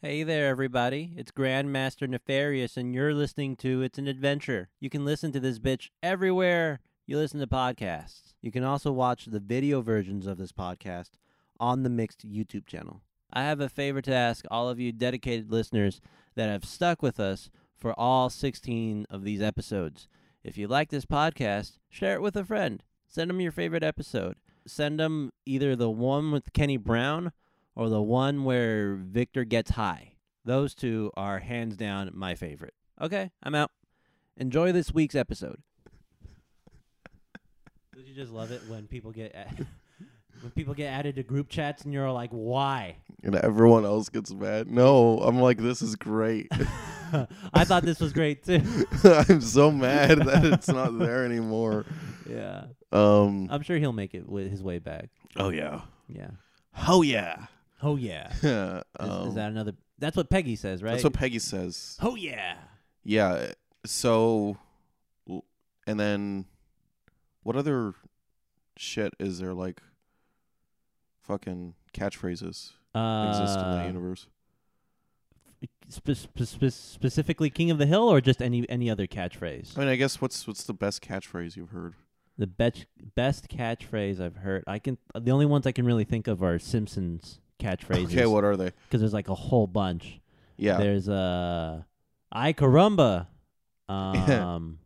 Hey there, everybody. It's Grandmaster Nefarious, and you're listening to It's an Adventure. You can listen to this bitch everywhere you listen to podcasts. You can also watch the video versions of this podcast on the Mixed YouTube channel. I have a favor to ask all of you dedicated listeners that have stuck with us for all 16 of these episodes. If you like this podcast, share it with a friend. Send them your favorite episode. Send them either the one with Kenny Brown or the one where Victor gets high. Those two are hands down my favorite. Okay, I'm out. Enjoy this week's episode. Don't you just love it when people get when people get added to group chats and you're like, why? and everyone else gets mad. No, I'm like, this is great. I thought this was great too. I'm so mad that it's not there anymore. yeah, Um. I'm sure he'll make it with his way back. Oh yeah. Yeah. Oh yeah. Oh yeah. Is, is um, that another? That's what Peggy says, right? That's what Peggy says. oh yeah. Yeah. So, and then, what other shit is there like? Fucking catchphrases Uh, exist in the universe. spe- spe- spe- specifically King of the Hill, or just any any other catchphrase? I mean, I guess what's what's the best catchphrase you've heard? The best best catchphrase I've heard. I can the only ones I can really think of are Simpsons catchphrases. Okay, what are they? Because there's like a whole bunch. Yeah. There's uh, I caramba, um,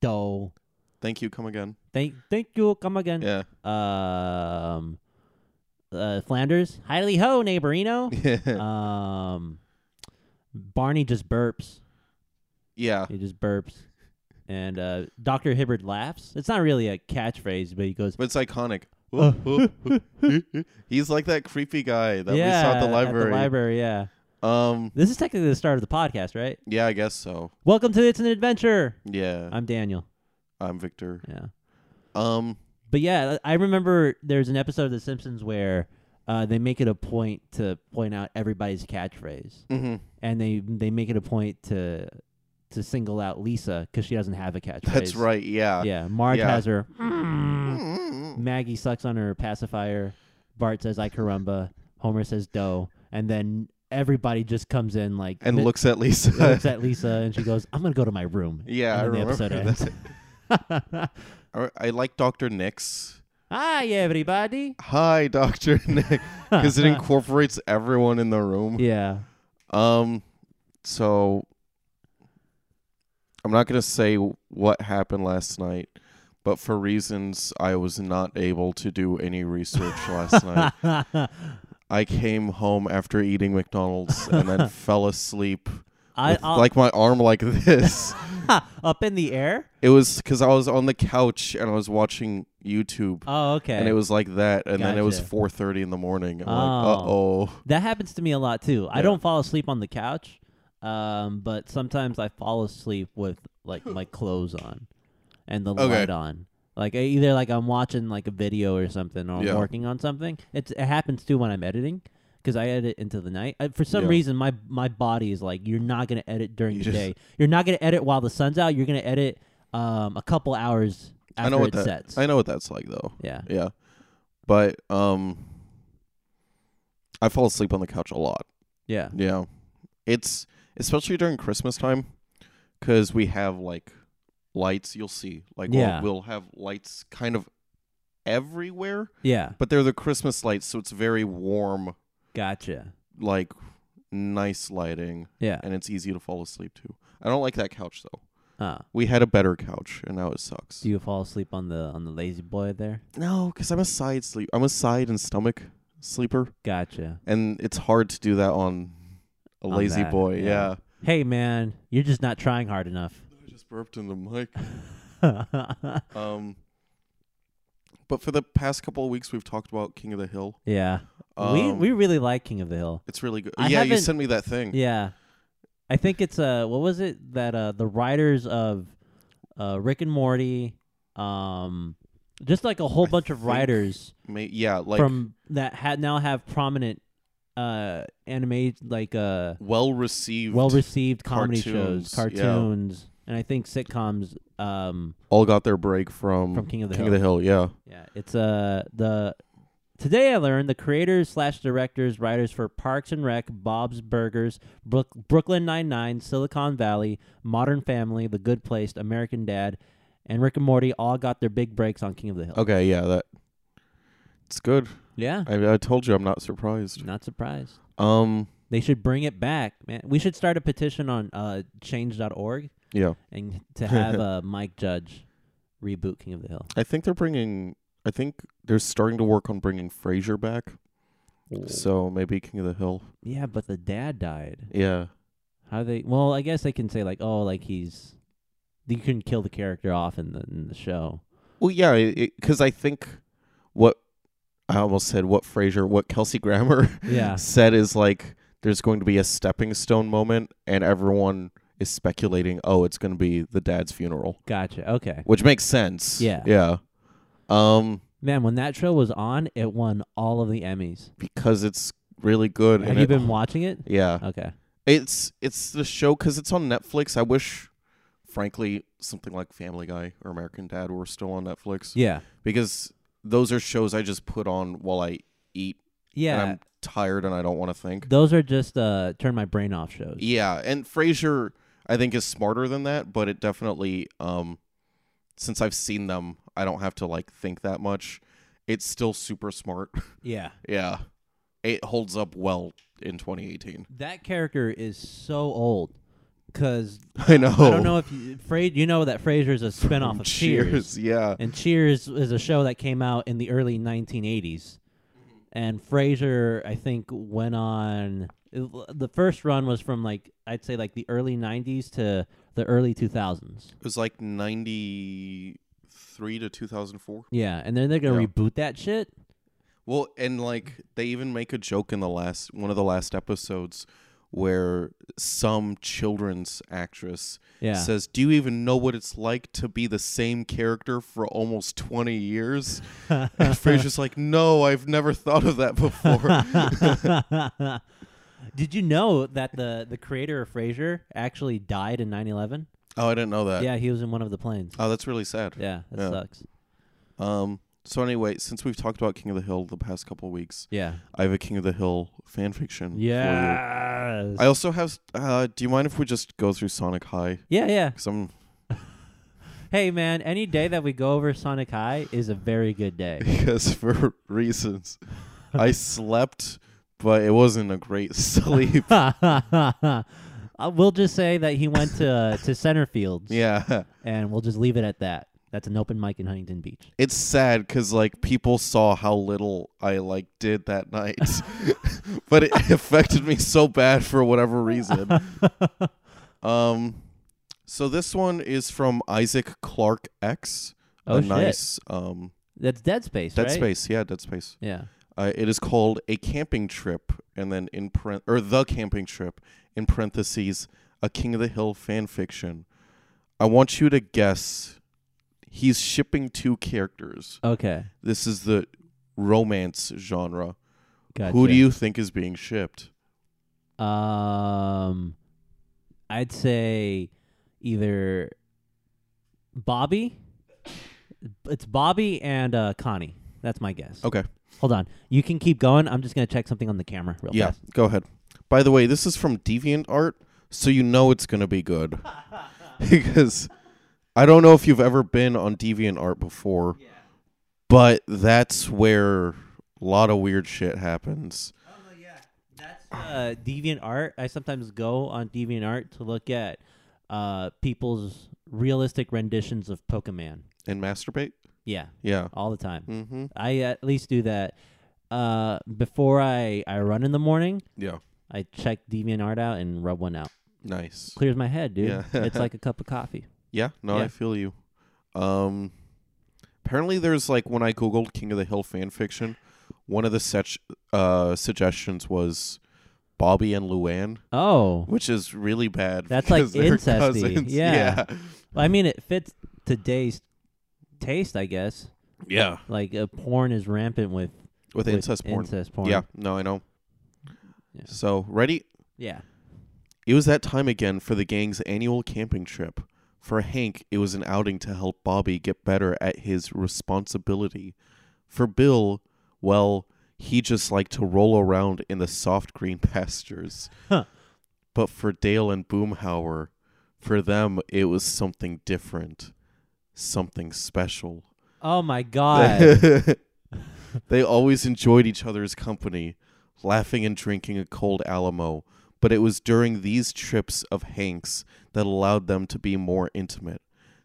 do. Thank you. Come again. Thank thank you. Come again. Yeah. Um, uh, Flanders. Highly ho, neighborino. um, Barney just burps. yeah. He just burps. And uh, Dr. Hibbert laughs. It's not really a catchphrase, but he goes, But it's iconic. He's like that creepy guy that we saw at the library. library, yeah. Um. This is technically the start of the podcast, right? Yeah, I guess so. Welcome to It's an Adventure. Yeah. I'm Daniel. I'm Victor. Yeah. Um. But yeah, I remember there's an episode of The Simpsons where uh, they make it a point to point out everybody's catchphrase, mhm. and they they make it a point to to single out Lisa because she doesn't have a catchphrase. That's right. Yeah. Yeah, Marge Yeah. has her. Mm. Maggie sucks on her pacifier. Bart says "I caramba." Homer says "do," and then everybody just comes in like And looks at Lisa. looks at Lisa, and she goes, "I'm gonna go to my room." yeah, I and then the remember episode that. ends. I- I like Doctor Nick's. Hi, everybody. Hi, Doctor Nick, because it incorporates everyone in the room. yeah. Um, so I'm not gonna say what happened last night, but for reasons I was not able to do any research last night. I came home after eating McDonald's and then fell asleep I with, like my arm like this. up in the air. it was because I was on the couch and I was watching YouTube. Oh, okay. And it was like that, and then it was 4:30 in the morning. I'm Oh. like, uh oh. that happens to me a lot too. I don't fall asleep on the couch, um, but sometimes I fall asleep with like my clothes on and the Okay. light on. Like either like I'm watching like a video or something, or I'm Yeah. working on something. It's it happens too when I'm editing. Because I edit into the night. I, for some Yeah. reason, my my body is like, you're not gonna edit during You the just- day. You're not gonna edit while the sun's out. You're gonna edit um a couple hours after I know what it that. sets. I know what that's like though. yeah. Yeah, but um, I fall asleep on the couch a lot. Yeah. Yeah, it's especially during Christmas time because we have like lights. You'll see, like we'll- we'll, have lights kind of everywhere, Yeah. but they're the Christmas lights, so it's very warm, Gotcha. like nice lighting, Yeah. and it's easy to fall asleep to. I don't like that couch though. Ah. We had a better couch, and now it sucks. Do you fall asleep on the on the La-Z-Boy there? No, because I'm a side sleep. I'm a side and stomach sleeper, Gotcha. and it's hard to do that on a lazy that, boy. yeah. Yeah. Hey man, you're just not trying hard enough. I just burped in the mic. Um, but for the past couple of weeks, we've talked about King of the Hill. yeah. Um, we we really like King of the Hill. it's really good. I yeah, you haven't- sent me that thing. Yeah. I think it's uh what was it that uh the writers of uh Rick and Morty um just like a whole I bunch of think writers Ma- yeah, like from that had now have prominent uh anime like uh well received. well received comedy shows, Cartoons, yeah. and I think sitcoms um all got their break from from King of the King Hill. of the Hill. Yeah. Yeah, it's uh the Today I learned the creators slash directors, writers for Parks and Rec, Bob's Burgers, Brook- Brooklyn Nine Nine, Silicon Valley, Modern Family, The Good Place, American Dad, and Rick and Morty all got their big breaks on King of the Hill. Okay, yeah, that it's good. Yeah, I, I told you I'm not surprised. not surprised. Um, They should bring it back, man. We should start a petition on uh, change.org yeah, and to have uh, Mike Judge reboot King of the Hill. I think they're bringing. I think they're starting to work on bringing Frasier back. So maybe King of the Hill. yeah, but the dad died. Yeah, How they? Well, I guess they can say like, oh, like he's you can kill the character off in the in the show. Well, yeah, because I think what I almost said what Frasier, what Kelsey Grammer Yeah. said is like there's going to be a stepping stone moment, and everyone is speculating, oh, it's going to be the dad's funeral, Gotcha. Okay. which makes sense. Yeah. yeah. Um, Man, when that show was on, it won all of the Emmys. because it's really good. Have and you it- been watching it? Yeah, Okay. it's it's the show because it's on Netflix. I wish, frankly, something like Family Guy or American Dad were still on Netflix. Yeah. because those are shows I just put on while I eat and Yeah. I'm tired and I don't want to think. Those are just uh turn my brain off shows. Yeah, and Frasier I think is smarter than that, but it definitely um since I've seen them, I don't have to like think that much. It's still super smart. Yeah. yeah. It holds up well in 2018. That character is so old cuz I know. I don't know if you Fra- you know that Frasier's a spinoff From of Cheers. Yeah. And Cheers is a show that came out in the early 1980s. And Frasier, I think, went on. The first run was from like I'd say like the early 90s to the early 2000s. It was like 93 to 2004. Yeah, and then they're gonna Yeah. reboot that shit. Well, and like they even make a joke in the last one of the last episodes where some children's actress Yeah, says, "Do you even know what it's like to be the same character for almost 20 years?" and Frasier's like, "No, I've never thought of that before." Did you know that the the creator of Frasier actually died in 9/11? oh, I didn't know that. yeah, he was in one of the planes. Oh, that's really sad. Yeah, that Yeah. sucks. Um so anyway, since we've talked about King of the Hill the past couple weeks, Yeah. I have a King of the Hill fan fiction. Yes. I also have uh do you mind if we just go through Sonic High yeah, yeah. cuz I'm Hey man, any day that we go over Sonic High is a very good day. because for reasons I slept, but it wasn't a great sleep. uh, we'll just say that he went to uh, to center fields. yeah, and we'll just leave it at that. That's an open mic in Huntington Beach. it's sad because like people saw how little I like did that night, but it affected me so bad for whatever reason. Um, so this one is from Isaac Clark X. Oh a shit, nice um that's Dead Space, Dead right? Space, yeah, Dead Space. Yeah. Uh, it is called a camping trip, and then in parent or the camping trip in parentheses, a King of the Hill fan fiction. I want you to guess. He's shipping two characters. Okay. This is the romance genre. Gotcha. Who do you think is being shipped? Um, I'd say either Bobby. It's Bobby and uh, Connie. That's my guess. Okay. Hold on. You can keep going. I'm just gonna check something on the camera real Yeah, fast. go ahead. By the way, this is from Deviant Art, so you know it's going to be good. because I don't know if you've ever been on DeviantArt before, but that's where a lot of weird shit happens. Oh yeah, that's uh, Deviant Art. I sometimes go on Deviant Art to look at uh, people's realistic renditions of Pokemon. And masturbate? Yeah, Yeah. all the time. Mm-hmm. I at least do that uh, before I I run in the morning. Yeah. I check Deviant Art out and rub one out. Nice. Clears my head, dude. Yeah. it's like a cup of coffee. Yeah, no, Yeah. I feel you. Um apparently there's like when I googled King of the Hill fan fiction, one of the such uh suggestions was Bobby and Luann, Oh, which is really bad. That's, like, because they're incesty. cousins. Yeah. yeah. I mean it fits today's taste, I guess. Yeah. Like uh, porn is rampant with With, incest porn. Incest porn. Yeah, no, I know. Yeah. So, ready? Yeah. It was that time again for the gang's annual camping trip. For Hank, it was an outing to help Bobby get better at his responsibility. For Bill, Well, he just liked to roll around in the soft green pastures. Huh. But for Dale and Boomhauer, for them, it was something different, something special. Oh my god. they always enjoyed each other's company, laughing and drinking a cold Alamo. But it was during these trips of Hank's that allowed them to be more intimate.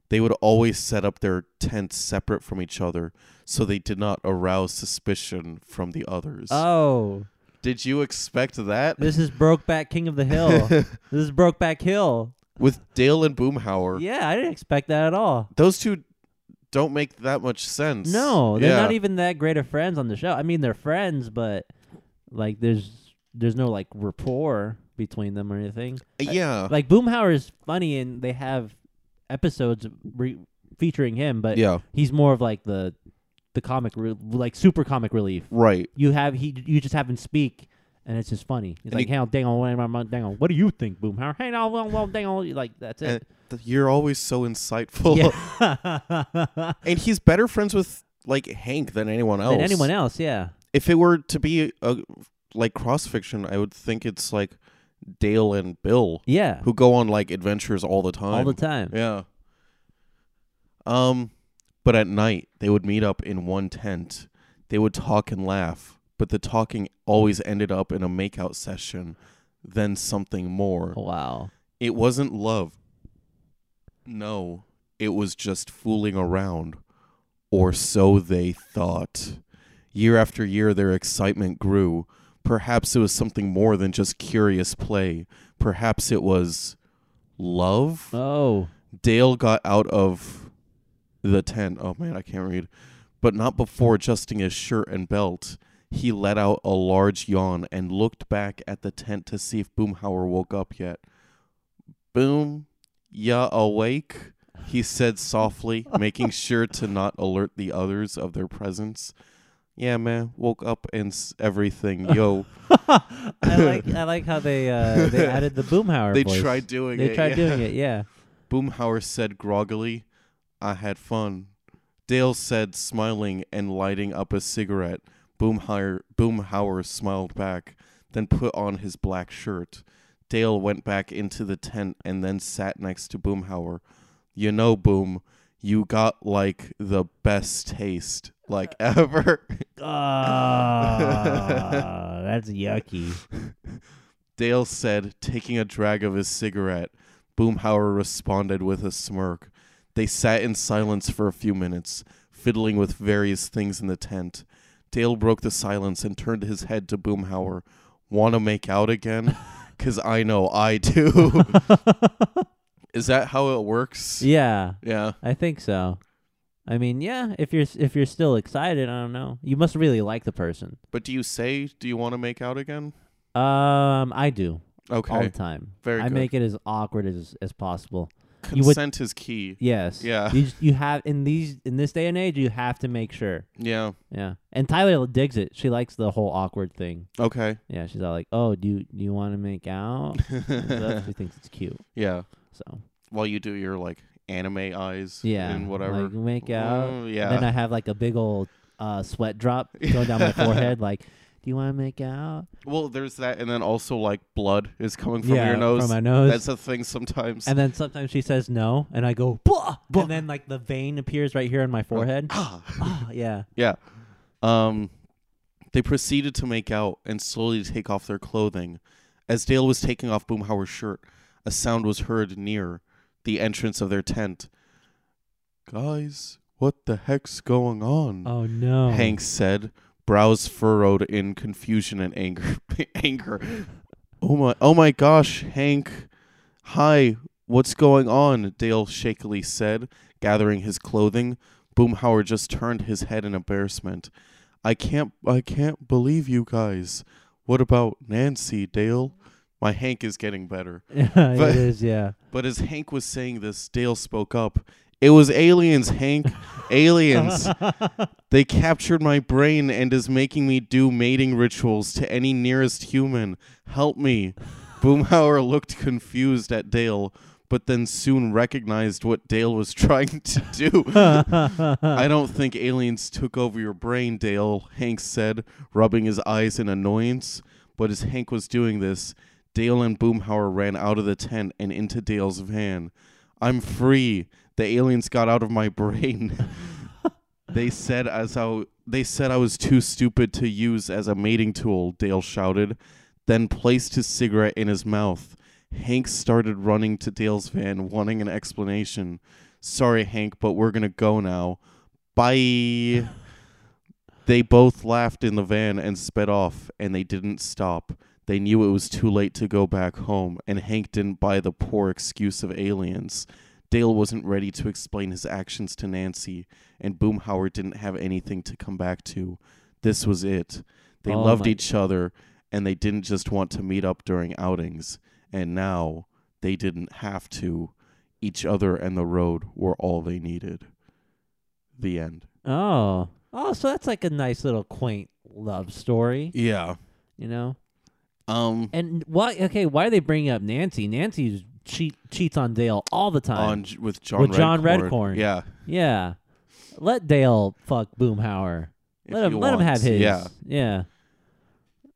They would always set up their tents separate from each other so they did not arouse suspicion from the others. oh, Did you expect that? this is Brokeback King of the Hill. this is Brokeback Hill. With Dale and Boomhauer, Yeah, I didn't expect that at all. those two don't make that much sense. No, they're Yeah. not even that great of friends on the show. I mean, they're friends, but like, there's there's no like rapport between them or anything. Uh, yeah. Like Boomhauer is funny, and they have episodes re- featuring him, but yeah. he's more of like the the comic, re- like super comic relief. Right. You have he, you just have him speak, and it's just funny. He's And like, he- "Hey, oh, dang on, dang on, what do you think, Boomhauer? Hey, no, well, well, dang on, like that's it." th- you're always so insightful. Yeah, and he's better friends with like Hank than anyone else. than anyone else. Yeah, If it were to be a, like cross fiction, I would think it's like Dale and Bill yeah, who go on like adventures all the time. all the time. Yeah. Um, but at night they would meet up in one tent. They would talk and laugh, but the talking always ended up in a makeout session, then something more. Wow. It wasn't love. No, it was just fooling around. Or so they thought. Year after year, their excitement grew. Perhaps it was something more than just curious play. Perhaps it was love. Oh, Dale got out of the tent. Oh man, I can't read. But not before adjusting his shirt and belt. He let out a large yawn and looked back at the tent to see if Boomhauer woke up yet. Boom, ya awake? He said softly, making sure to not alert the others of their presence. Yeah, man, woke up and s- everything. Yo, I like I like how they uh they added the Boomhauer. they voice. tried doing it. They it. tried yeah. doing it. Yeah. Boomhauer said groggily, I had fun. Dale said, smiling and lighting up a cigarette. Boomhauer, Boomhauer smiled back, then put on his black shirt. Dale went back into the tent and then sat next to Boomhauer. You know, Boom, you got like the best taste, like ever. Ah, that's yucky. Dale said, taking a drag of his cigarette. Boomhauer responded with a smirk. They sat in silence for a few minutes, fiddling with various things in the tent. Dale broke the silence and turned his head to Boomhauer. Want to make out again? Because I know I do. Is that how it works? yeah, Yeah. I think so. I mean, yeah. If you're if you're still excited, I don't know. You must really like the person. But do you say, do you want to make out again? Um, I do Okay. all the time. Very I good. make it as awkward as as possible. you would- Consent is key. Yes. Yeah. You just, you have in these in this day and age, you have to make sure. Yeah. Yeah. And Tyler digs it. She likes the whole awkward thing. Okay. Yeah. She's all like, "Oh, do you do you want to make out?" And she thinks it's cute. yeah. So While you do your like anime eyes yeah, and whatever. like, make out. And yeah. then I have like a big old uh, sweat drop going down my forehead. Like, do you want to make out? well, there's that, and then also like blood is coming from yeah, your nose. from my nose. That's a thing sometimes. and then sometimes she says no, and I go, "Blah!" and then like the vein appears right here on my forehead. ah. oh, yeah. yeah. Um, they proceeded to make out and slowly take off their clothing. As Dale was taking off Boomhauer's shirt, a sound was heard near the entrance of their tent. Guys, what the heck's going on? Oh no. Hank said, brows furrowed in confusion and anger. anger. Oh my! Oh my gosh, Hank! Hi, what's going on? Dale shakily said, gathering his clothing. Boomhauer just turned his head in embarrassment. I can't. I can't believe you guys. What about Nancy, Dale? My Hank is getting better. Yeah, But- it is. Yeah. But as Hank was saying this, Dale spoke up. It was aliens, Hank. aliens. They captured my brain and is making me do mating rituals to any nearest human. Help me. Boomhauer looked confused at Dale. but then soon recognized what Dale was trying to do. I don't think aliens took over your brain, Dale, Hank said, rubbing his eyes in annoyance. But as Hank was doing this, Dale and Boomhauer ran out of the tent and into Dale's van. I'm free. The aliens got out of my brain. they said as I they said I was too stupid to use as a mating tool, Dale shouted, then placed his cigarette in his mouth. Hank started running to Dale's van, wanting an explanation. Sorry, Hank, but we're gonna go now. Bye. they both laughed in the van and sped off, and they didn't stop. They knew it was too late to go back home, and Hank didn't buy the poor excuse of aliens. Dale wasn't ready to explain his actions to Nancy, and Boomhauer didn't have anything to come back to. This was it. They Oh loved each other, and they didn't just want to meet up during outings. And now they didn't have to. Each other and the road were all they needed. The end. oh. Oh, so that's like a nice little quaint love story, Yeah. you know? Um. And why okay, why are they bringing up Nancy? Nancy cheat cheats on Dale all the time. On with John With John Redcorn. Redcorn. Yeah. yeah. Let Dale fuck Boomhauer. if Let him let him have his. Yeah. Yeah.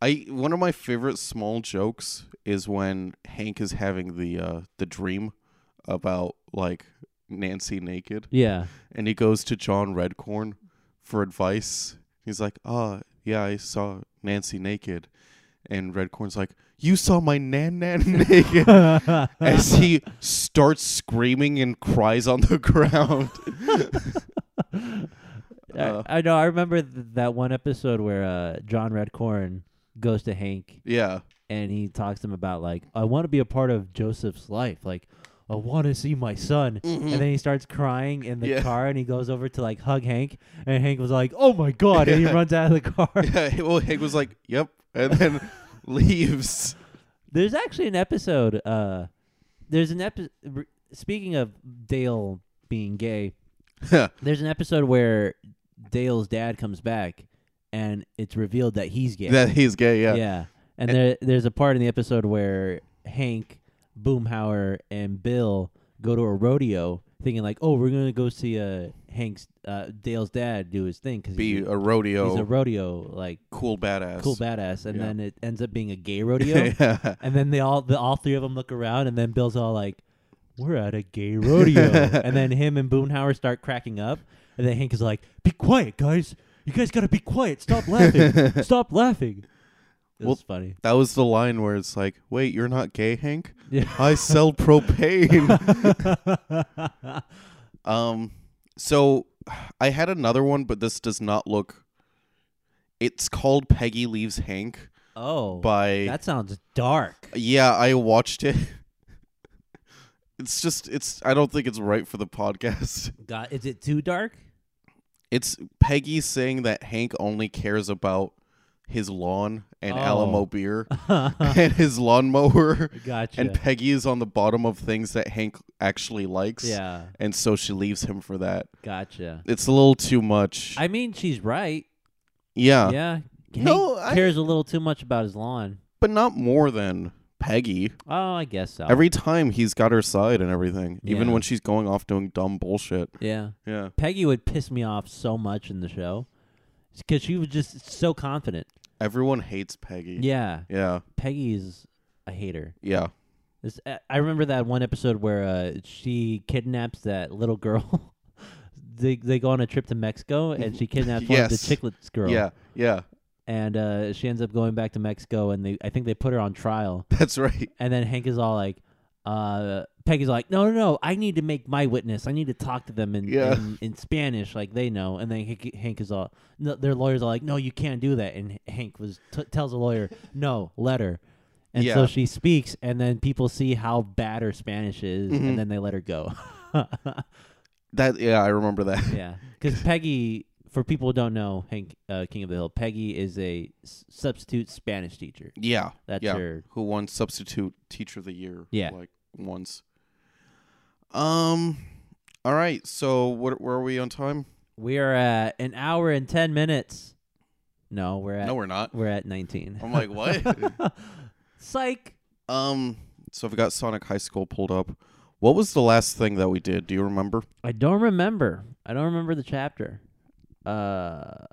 I one of my favorite small jokes is when Hank is having the uh the dream about like Nancy naked Yeah. and he goes to John Redcorn for advice. He's like, "Oh, yeah, I saw Nancy naked." And Redcorn's like, "You saw my nan nan naked." As he starts screaming and cries on the ground. Uh, I, I know. I remember th- that one episode where uh, John Redcorn goes to Hank yeah. and he talks to him about like, I want to be a part of Joseph's life. Like, I want to see my son. And then he starts crying in the Yeah. car and he goes over to like hug Hank. And Hank was like, "Oh my god!" And he runs out of the car. Yeah, well, Hank was like, "Yep," and then leaves. There's actually an episode. Uh, there's an episode. Speaking of Dale being gay, there's an episode where Dale's dad comes back, and it's revealed that he's gay. that he's gay. Yeah. yeah. And, And- there, there's a part in the episode where Hank, Boomhauer, and Bill go to a rodeo, thinking like, "Oh, we're gonna go see uh, Hank's uh, Dale's dad do his thing because Be a rodeo, he's a rodeo like cool badass. cool badass." And Yeah. then it ends up being a gay rodeo. yeah. And then they all, the all three of them look around, and then Bill's all like, "We're at a gay rodeo." and then him and Boomhauer start cracking up, and then Hank is like, "Be quiet, guys! You guys gotta be quiet. Stop laughing. Stop laughing." It Well- was funny. That was the line where it's like, "Wait, you're not gay, Hank? Yeah. I sell propane." um, so I had another one, but this does not look. It's called Peggy Leaves Hank oh, by. that sounds dark. yeah, I watched it. It's just it's I don't think it's right for the podcast. God, is it too dark? It's Peggy saying that Hank only cares about his lawn and Oh. Alamo beer and his lawnmower. gotcha. And Peggy is on the bottom of things that Hank actually likes. yeah, And so she leaves him for that. gotcha. It's a little too much. I mean, she's right. yeah. yeah, Hank No, I- cares a little too much about his lawn. But not more than Peggy. Oh, I guess so. Every time he's got her side and everything. Even when she's going off doing dumb bullshit. yeah, Yeah. Peggy would piss me off so much in the show because she was just so confident. Everyone hates Peggy. Yeah, Yeah. Peggy's a hater. Yeah. This, I remember that one episode where uh, she kidnaps that little girl. they they go on a trip to Mexico and she kidnaps one of the Yes. chiclets girl. Yeah. Yeah. and uh, she ends up going back to Mexico, and they I think they put her on trial. That's right. And then Hank is all like, uh, Peggy's like, no, no, no, I need to make my witness. I need to talk to them in Yeah. in, in Spanish, like they know. And then Hank, Hank is all, no, their lawyers are like, no, you can't do that. And Hank was t- tells the lawyer, no, let her. And so she speaks, and then people see how bad her Spanish is, Mhm. and then they let her go. That yeah, I remember that. yeah, because Peggy, for people who don't know, Hank uh, King of the Hill, Peggy is a s- substitute Spanish teacher. Yeah. That's yeah. her. Who won substitute teacher of the year Yeah. like once. Um all right. So what where are we on time? We are at an hour and ten minutes. No, we're at No, we're not. we're at nineteen. I'm like, what? Psych. um so I've got Sonic High School pulled up. What was the last thing that we did? Do you remember? I don't remember. I don't remember the chapter. Uh,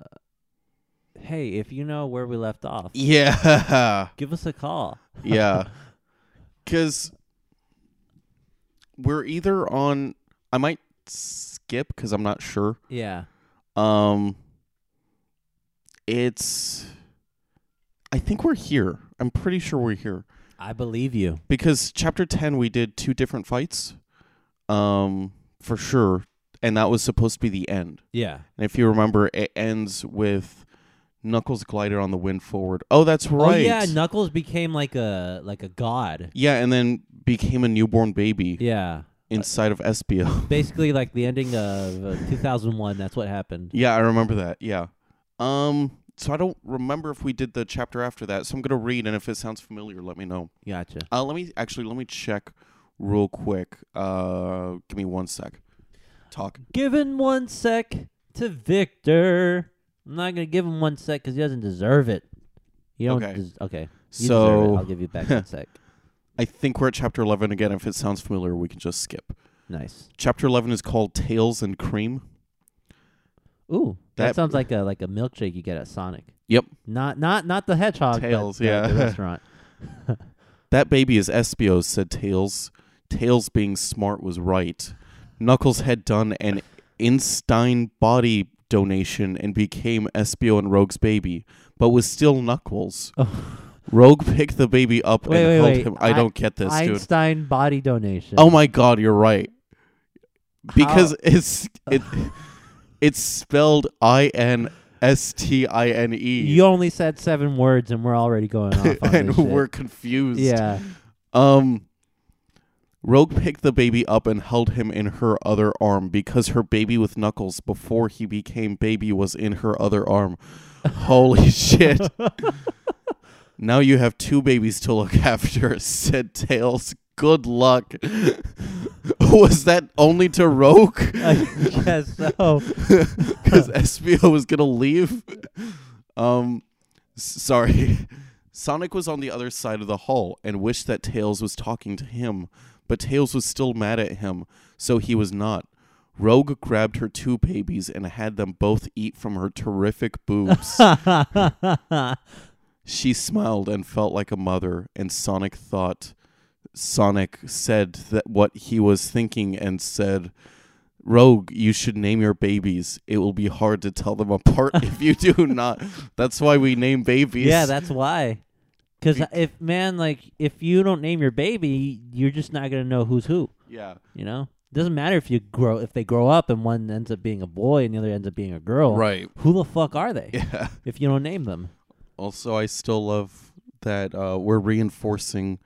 hey, if you know where we left off, Yeah. give us a call. yeah. Cuz we're either on I might skip cuz I'm not sure. Yeah. Um it's I think we're here. I'm pretty sure we're here. I believe you. because chapter 10 we did two different fights um for sure and that was supposed to be the end Yeah. and if you remember it ends with knuckles glided on the wind forward oh that's right. Oh yeah, Knuckles became like a like a god. Yeah, and then became a newborn baby Yeah. inside of Espio. Basically like the ending of uh, 2001, that's what happened. yeah i remember that yeah um so i don't remember if we did the chapter after that so i'm gonna read and if it sounds familiar let me know Gotcha. uh let me actually let me check real quick uh give me one sec talk Given one sec to Victor. I'm not gonna give him one sec because he doesn't deserve it. You don't. Okay. des- okay. You deserve it. so I'll give you back one sec. I think we're at chapter 11 again. If it sounds familiar, we can just skip. Nice. Chapter 11 is called Tails and Cream. Ooh, that, That- sounds like a like a milkshake you get at Sonic. Yep. Not not not the hedgehog. but Tails, the- yeah. The restaurant. That baby is Espio's, said Tails. Tails, being smart, was right. Knuckles had done an Einstein body donation and became Espio and Rogue's baby, but was still Knuckles. Oh. Rogue picked the baby up Wait, and wait, held wait. him. I, I- don't get this, dude. Einstein body donation. Oh my god, you're right. Because it's it it's spelled I N S T I N E. You only said seven words, and we're already going off on and we're confused. yeah. Um Rogue picked the baby up and held him in her other arm because her baby with Knuckles before he became baby was in her other arm. Holy shit. Now you have two babies to look after, said Tails. Good luck. was that only to Rogue? I guess so. Because Espio was gonna leave. Um, sorry. Sonic was on the other side of the hall and wished that Tails was talking to him, but Tails was still mad at him, so he was not. Rogue grabbed her two babies and had them both eat from her terrific boobs. she smiled and felt like a mother, and Sonic thought. Sonic said that what he was thinking and said, Rogue, you should name your babies. It will be hard to tell them apart if you do not. That's why we name babies. yeah, that's why. Because Bec- if man, like, if you don't name your baby, you're just not gonna know who's who. yeah. You know, doesn't matter if you grow if they grow up and one ends up being a boy and the other ends up being a girl. Right. Who the fuck are they Yeah. if you don't name them? Also, I still love that uh, we're reinforcing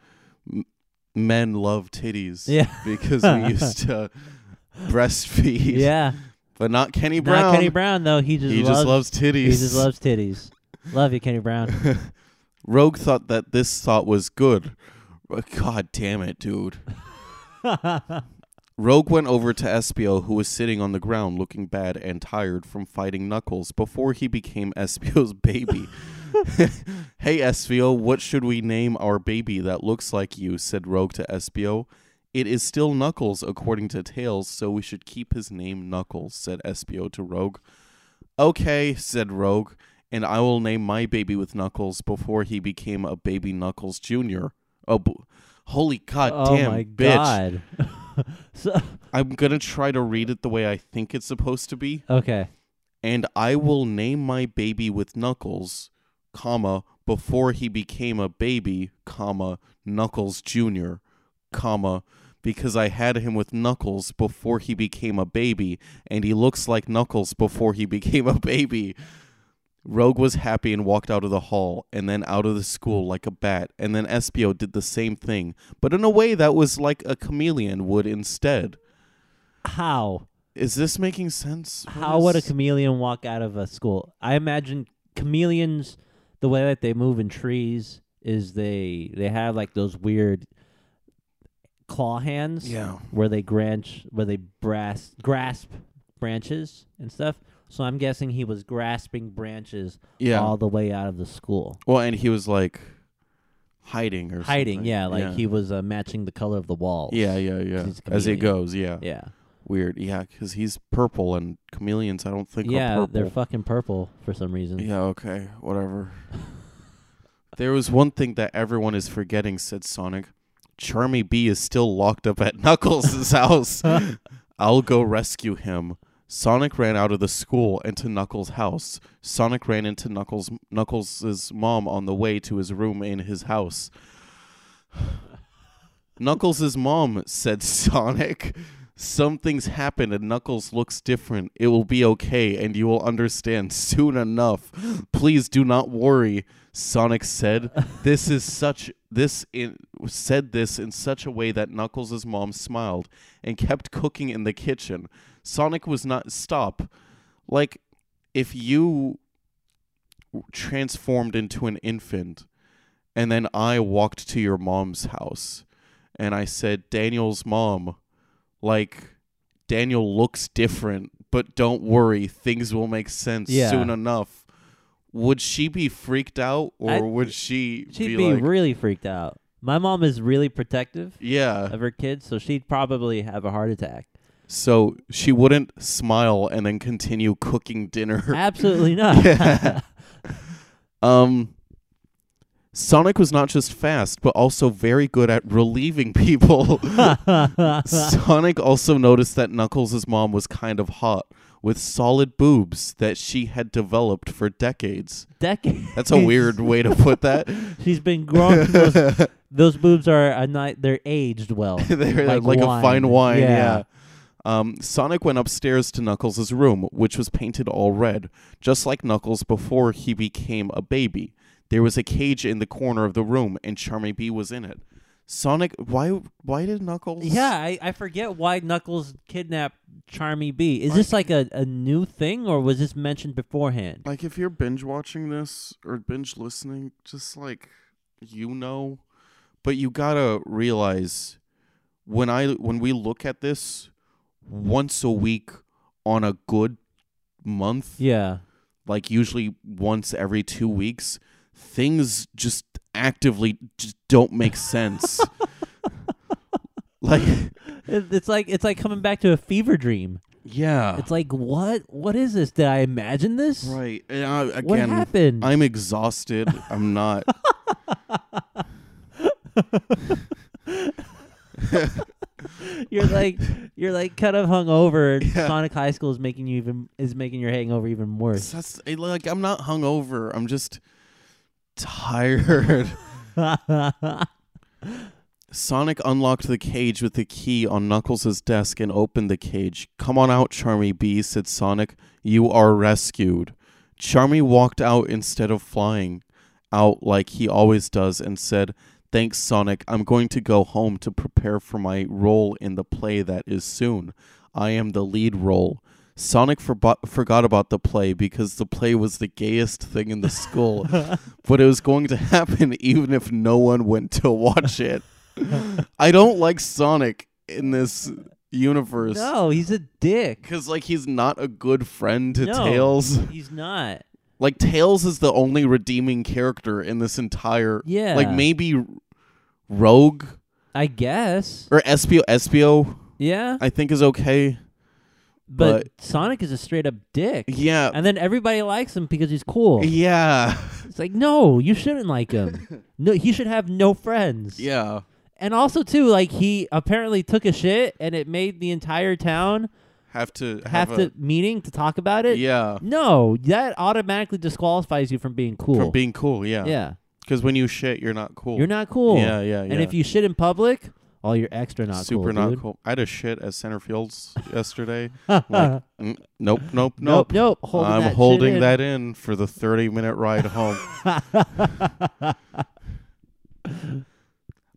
m- men love titties. Yeah. Because we used to breastfeed. Yeah. But not Kenny Brown. Not Kenny Brown though. He just he loves, just loves titties. He just loves titties. Love you, Kenny Brown. Rogue thought that this thought was good. Uh, God damn it, dude. Rogue went over to Espio, who was sitting on the ground looking bad and tired from fighting Knuckles before he became Espio's baby. hey, Espio, what should we name our baby that looks like you? said Rogue to Espio. It is still Knuckles, according to Tails, so we should keep his name Knuckles, said Espio to Rogue. Okay, said Rogue, and I will name my baby with Knuckles before he became a baby Knuckles Jr. Oh, b- holy god oh damn, my bitch. god. so I'm gonna try to read it the way I think it's supposed to be. okay. And I will name my baby with Knuckles, comma, before he became a baby, comma, Knuckles Jr., comma, because I had him with Knuckles before he became a baby, and he looks like Knuckles before he became a baby. Rogue was happy and walked out of the hall, and then out of the school like a bat, and then Espio did the same thing, but in a way that was like a chameleon would instead. How? Is this making sense? How would a chameleon walk out of a school? I imagine chameleons, the way that they move in trees is they they have like those weird claw hands Yeah. where they branch, where they brass, grasp branches and stuff. So I'm guessing he was grasping branches Yeah. all the way out of the school. Well, and he was like hiding or something. hiding. something. Yeah, like he was uh, matching the color of the walls. Yeah, yeah, yeah. He's a As it chameleon. goes, yeah. Yeah. Weird. Yeah, because he's purple and chameleons. I don't think are Yeah, purple. they're fucking purple for some reason. Yeah, okay, whatever. there was one thing that everyone is forgetting, said Sonic. Charmy B is still locked up at Knuckles' house. I'll go rescue him. Sonic ran out of the school and to Knuckles' house. Sonic ran into Knuckles' Knuckles' mom on the way to his room in his house. Knuckles' mom, said Sonic. Something's happened and Knuckles looks different. It will be okay and you will understand soon enough. Please do not worry, Sonic said. This is such this in said this in such a way that Knuckles' mom smiled and kept cooking in the kitchen. Sonic was not stop. Like if you transformed into an infant and then I walked to your mom's house and I said, Daniel's mom, like, Daniel looks different, but don't worry, things will make sense Yeah. soon enough. Would she be freaked out or I- would she She'd be, be like, really freaked out. My mom is really protective yeah. of her kids, so she'd probably have a heart attack. So she wouldn't smile and then continue cooking dinner. Absolutely not. Yeah. Um, Sonic was not just fast, but also very good at relieving people. Sonic also noticed that Knuckles' mom was kind of hot, with solid boobs that she had developed for decades. Decades. That's a weird way to put that. She's been growing. those, those boobs are a night. They're aged well. They're Like like, a fine wine, Yeah. yeah. Um, Sonic went upstairs to Knuckles' room, which was painted all red, just like Knuckles before he became a baby. There was a cage in the corner of the room, and Charmy B was in it. Sonic, why? Why did Knuckles? Yeah, I, I forget why Knuckles kidnapped Charmy B. Is this like a, a new thing, or was this mentioned beforehand? Like if you're binge watching this or binge listening, just like you know, but you gotta realize when I when we look at this once a week on a good month, Yeah. like usually once every two weeks, things just actively just don't make sense. like it's like it's like coming back to a fever dream. yeah, It's like what what is this? Did I imagine this? right. And I, What again, happened? I'm exhausted. I'm not. you're like you're like kind of hungover. and Yeah. Sonic High School is making you even is making your hangover even worse. That's eh, like I'm not hungover. I'm just tired. Sonic unlocked the cage with the key on Knuckles' desk and opened the cage. Come on out, Charmy B, said Sonic. You are rescued. Charmy walked out instead of flying out like he always does and said, Thanks, Sonic. I'm going to go home to prepare for my role in the play that is soon. I am the lead role. Sonic forbo- forgot about the play because the play was the gayest thing in the school, but it was going to happen even if no one went to watch it. I don't like Sonic in this universe no, he's a dick. because like he's not a good friend to No. Tails. He's not. Like Tails is the only redeeming character in this entire. Yeah. Like maybe Rogue I guess. or Espio. Espio Yeah. I think is okay. But, Sonic is a straight up dick. Yeah. And then everybody likes him because he's cool. Yeah. It's like, no, you shouldn't like him. no, he should have no friends. Yeah. And also too, like he apparently took a shit and it made the entire town Have to have, have, to meeting to talk about it. Yeah. No, that automatically disqualifies you from being cool. From being cool. Yeah. yeah. Because when you shit, you're not cool. You're not cool. Yeah. Yeah. Yeah. And if you shit in public, oh, you're extra not super cool. not dude. cool. I had a shit at center fields yesterday. like, mm, nope, nope, nope. nope, nope. Holding I'm that holding in. that in for the 30 minute ride home.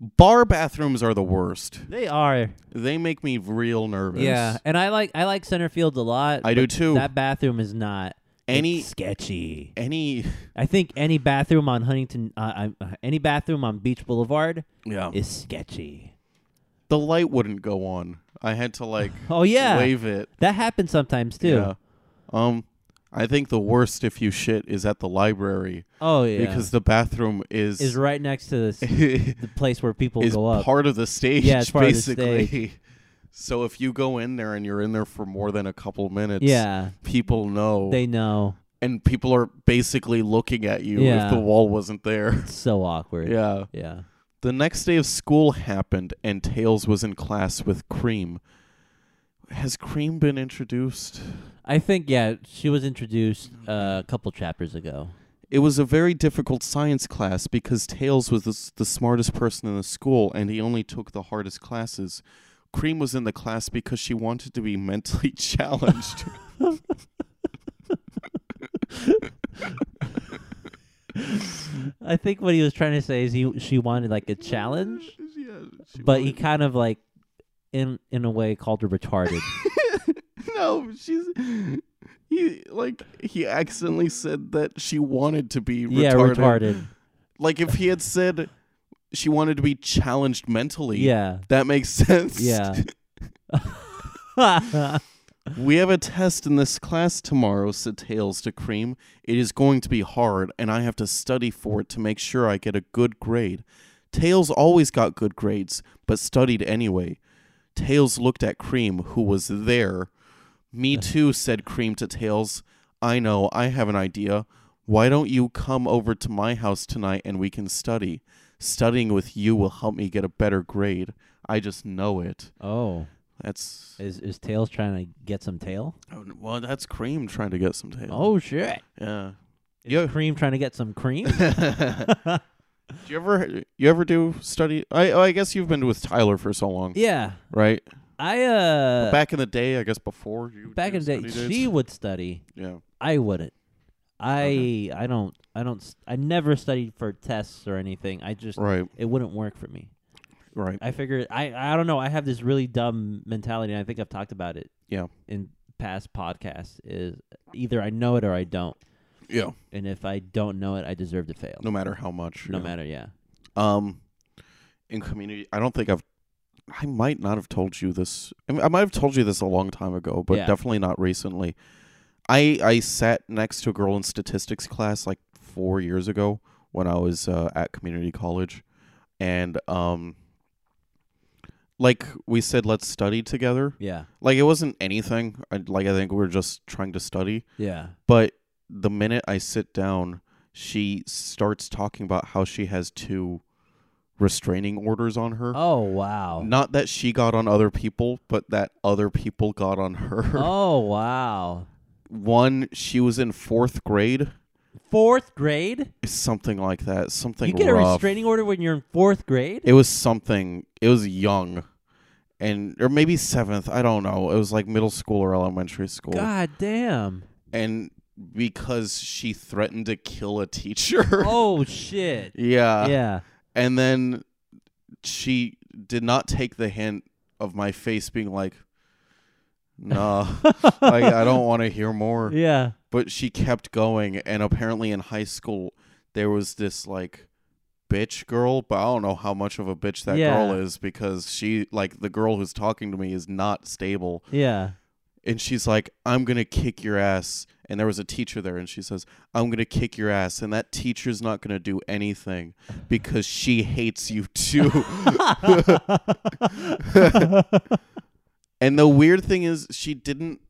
Bar bathrooms are the worst. They are. They make me real nervous. Yeah, and I like I like center fields a lot. I do too. That bathroom is not Any- sketchy. Any I think any bathroom on Huntington, uh, uh, any bathroom on Beach Boulevard yeah. is sketchy. The light wouldn't go on. I had to like Oh yeah, wave it. that happens sometimes too. Yeah. Um I think the worst if you shit is at the library Oh yeah. because the bathroom is is right next to this, the place where people go up. part of the stage. Yeah, it's part of the basically. So if you go in there and you're in there for more than a couple minutes, yeah. people know, They know. and people are basically looking at you Yeah. if the wall wasn't there. It's so awkward. yeah. Yeah. The next day of school happened, and Tails was in class with Cream. Has Cream been introduced? I think yeah, she was introduced uh, a couple chapters ago. It was a very difficult science class because Tails was the, the smartest person in the school, and he only took the hardest classes. Cream was in the class because she wanted to be mentally challenged. I think what he was trying to say is he she wanted like a challenge, Yeah, but he kind of like in in a way called her retarded. no, she's he like he accidentally said that she wanted to be yeah, retarded. retarded. Like if he had said she wanted to be challenged mentally, Yeah. that makes sense. Yeah. We have a test in this class tomorrow, said Tails to Cream. It is going to be hard, and I have to study for it to make sure I get a good grade. Tails always got good grades, but studied anyway. Tails looked at Cream, who was there. Me too, said Cream to Tails. I know, I have an idea. Why don't you come over to my house tonight and we can study? Studying with you will help me get a better grade. I just know it. oh, That's is is Tails trying to get some tail? Oh, well, that's Cream trying to get some tail. Oh shit! yeah. Is. Cream trying to get some cream? do you ever you ever do study? I oh, I guess you've been with Tyler for so long, yeah, right? I uh Back in the day, I guess before you back in the day, study dates? she would study. yeah. I wouldn't. I I don't I don't s- I never studied for tests or anything. I just Right, it wouldn't work for me. right. I figured I I don't know. I have this really dumb mentality. and I think I've talked about it. Yeah. In past podcasts, is either I know it or I don't. Yeah. And if I don't know it, I deserve to fail. No matter how much. No yeah. matter, yeah. Um, in community, I don't think I've. I might not have told you this. I, mean, I might have told you this a long time ago, but Yeah. definitely not recently. I I sat next to a girl in statistics class like four years ago when I was uh, at community college, and um, like we said, let's study together. Yeah. Like it wasn't anything. I, like I think we were just trying to study. Yeah. But the minute I sit down, she starts talking about how she has two restraining orders on her. Oh wow. Not that she got on other people, but that other people got on her. Oh wow. One, she was in fourth grade, Fourth grade? something like that. Something you get a restraining order when you're in fourth grade? It was something. It was young, and or maybe seventh. I don't know. It was like middle school or elementary school. God damn. And because she threatened to kill a teacher. Oh shit. yeah. yeah. And then she did not take the hint of my face being like, "Nah, like I don't want to hear more." Yeah. But she kept going, and apparently in high school there was this like bitch girl, but I don't know how much of a bitch that Yeah. girl is because she like the girl who's talking to me is not stable. Yeah. And she's like, "I'm going to kick your ass." And there was a teacher there and she says, "I'm going to kick your ass." And that teacher's not going to do anything because she hates you too. and the weird thing is she didn't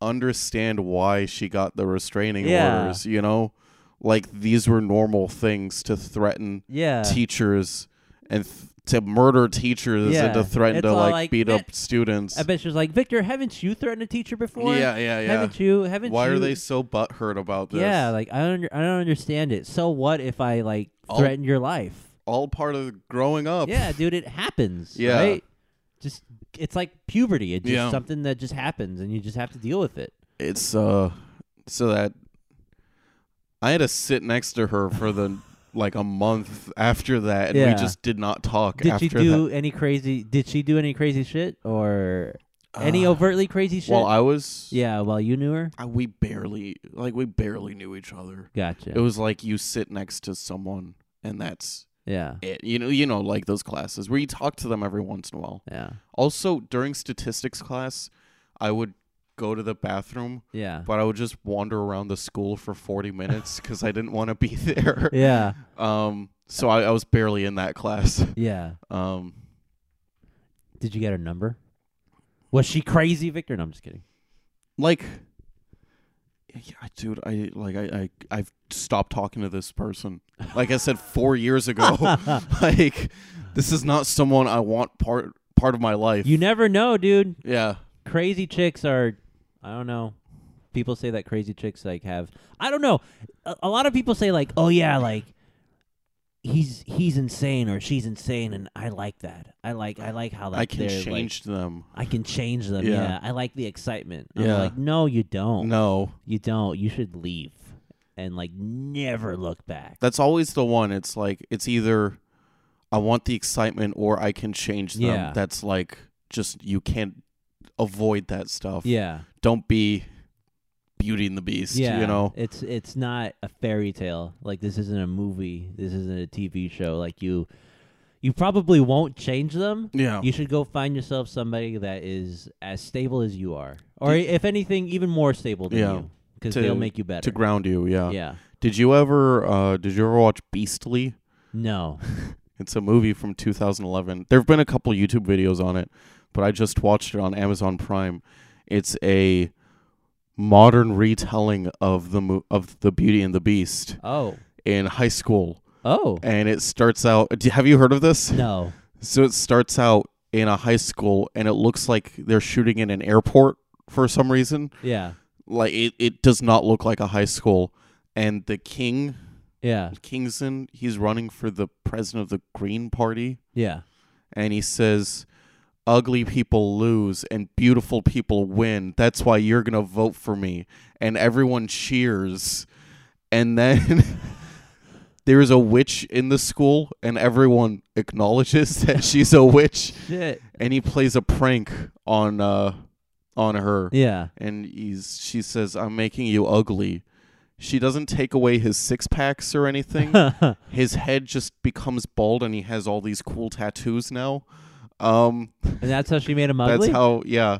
understand why she got the restraining Yeah. orders, you know? Like these were normal things to threaten yeah. teachers and th- to murder teachers Yeah. and to threaten It's to all like, like, beat "Eh, up students. I bet she was like, Victor, haven't you threatened a teacher before? yeah, yeah, yeah. Haven't you? Haven't Why you? are they so butthurt about this? Yeah, like I don't, I don't understand it. So what if I like All- threaten your life? all part of growing up. Yeah, dude, it happens. Yeah. right? Just it's like puberty. It's just Yeah. something that just happens, and you just have to deal with it. It's uh so that I had to sit next to her for the like a month after that and Yeah. we just did not talk Did after she do that. any crazy? Did she do any crazy shit or any Uh, overtly crazy shit? Well, I was yeah, while you knew her. I, we barely like we barely knew each other. Gotcha. It was like you sit next to someone and that's yeah, it. You know, you know like those classes where you talk to them every once in a while. yeah. Also, during statistics class, I would go to the bathroom, Yeah. but I would just wander around the school for 40 minutes because I didn't want to be there. Yeah. Um, so I, I was barely in that class. Yeah. Um, Did you get her number? Was she crazy, Victor? No, I'm just kidding. like, yeah, dude, I like I, I I've stopped talking to this person. Like I said four years ago. like, this is not someone I want part part of my life. You never know, dude. yeah. Crazy chicks are, I don't know. People say that crazy chicks like have. I don't know. A, a lot of people say like, oh yeah, like he's he's insane or she's insane, and I like that. I like I like how like I can they're, like- change them. I can change them. Yeah. Yeah. I like the excitement. I'm Yeah. like, no, you don't. No, You don't. You should leave and like never look back. that's always the one. It's like it's either I want the excitement or I can change them. Yeah. That's like just you can't avoid that stuff. Yeah. Don't be Beauty and the Beast. Yeah. You know. It's it's not a fairy tale. Like this isn't a movie. This isn't a TV show. Like you you probably won't change them. Yeah. You should go find yourself somebody that is as stable as you are. Or if anything even more stable than Yeah. you cuz they'll make you better. to ground you. Yeah. yeah. Did you ever uh did you ever watch Beastly? No. It's a movie from 2011. There've been a couple YouTube videos on it, but I just watched it on Amazon Prime. It's a modern retelling of the mo- of the Beauty and the Beast Oh. in high school, Oh. and it starts out. Have you heard of this? No. So it starts out in a high school, and it looks like they're shooting in an airport for some reason. Yeah. Like it, it does not look like a high school. And the king, Yeah. Kingston, he's running for the president of the Green Party. Yeah. and he says ugly people lose and beautiful people win. That's why you're going to vote for me. And everyone cheers. And then there's a witch in the school and everyone acknowledges that she's a witch. Shit. and he plays a prank on uh on her. Yeah. and he's she says I'm making you ugly. She doesn't take away his six packs or anything. His head just becomes bald and he has all these cool tattoos now. Um and that's how she made him ugly. that's how yeah.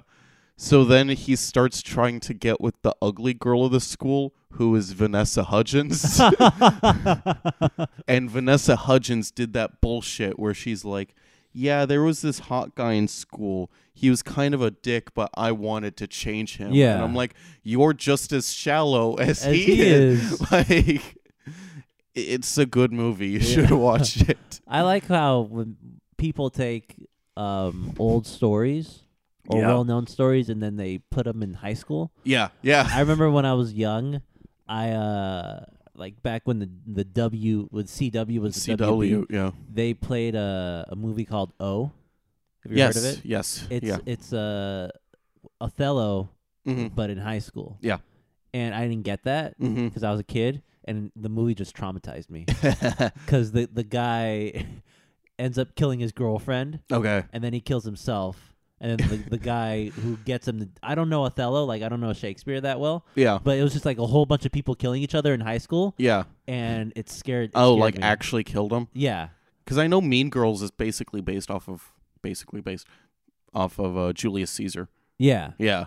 So then he starts trying to get with the ugly girl of the school who is Vanessa Hudgens. and Vanessa Hudgens did that bullshit where she's like, "Yeah, there was this hot guy in school. He was kind of a dick, but I wanted to change him." Yeah. And I'm like, "You're just as shallow as, As he, he is." is. like it's a good movie. You should watch it. I like how when people take um, old stories or Yeah. well-known stories and then they put them in high school. Yeah, yeah. I remember when I was young, I uh like back when the the W with CW was the CW, WB, yeah. they played a a movie called O. Have you yes, heard of it? yes, It's yeah. it's uh, Othello hmm but in high school. Yeah. And I didn't get that because I was a kid and the movie just traumatized me because the the guy ends up killing his girlfriend okay. and then he kills himself and then the, the guy who gets him to, I don't know Othello like I don't know Shakespeare that well Yeah, but it was just like a whole bunch of people killing each other in high school yeah. and it scared it Oh, scared like me. actually killed him? yeah Because I know Mean Girls is basically based off of basically based off of uh, Julius Caesar. yeah Yeah,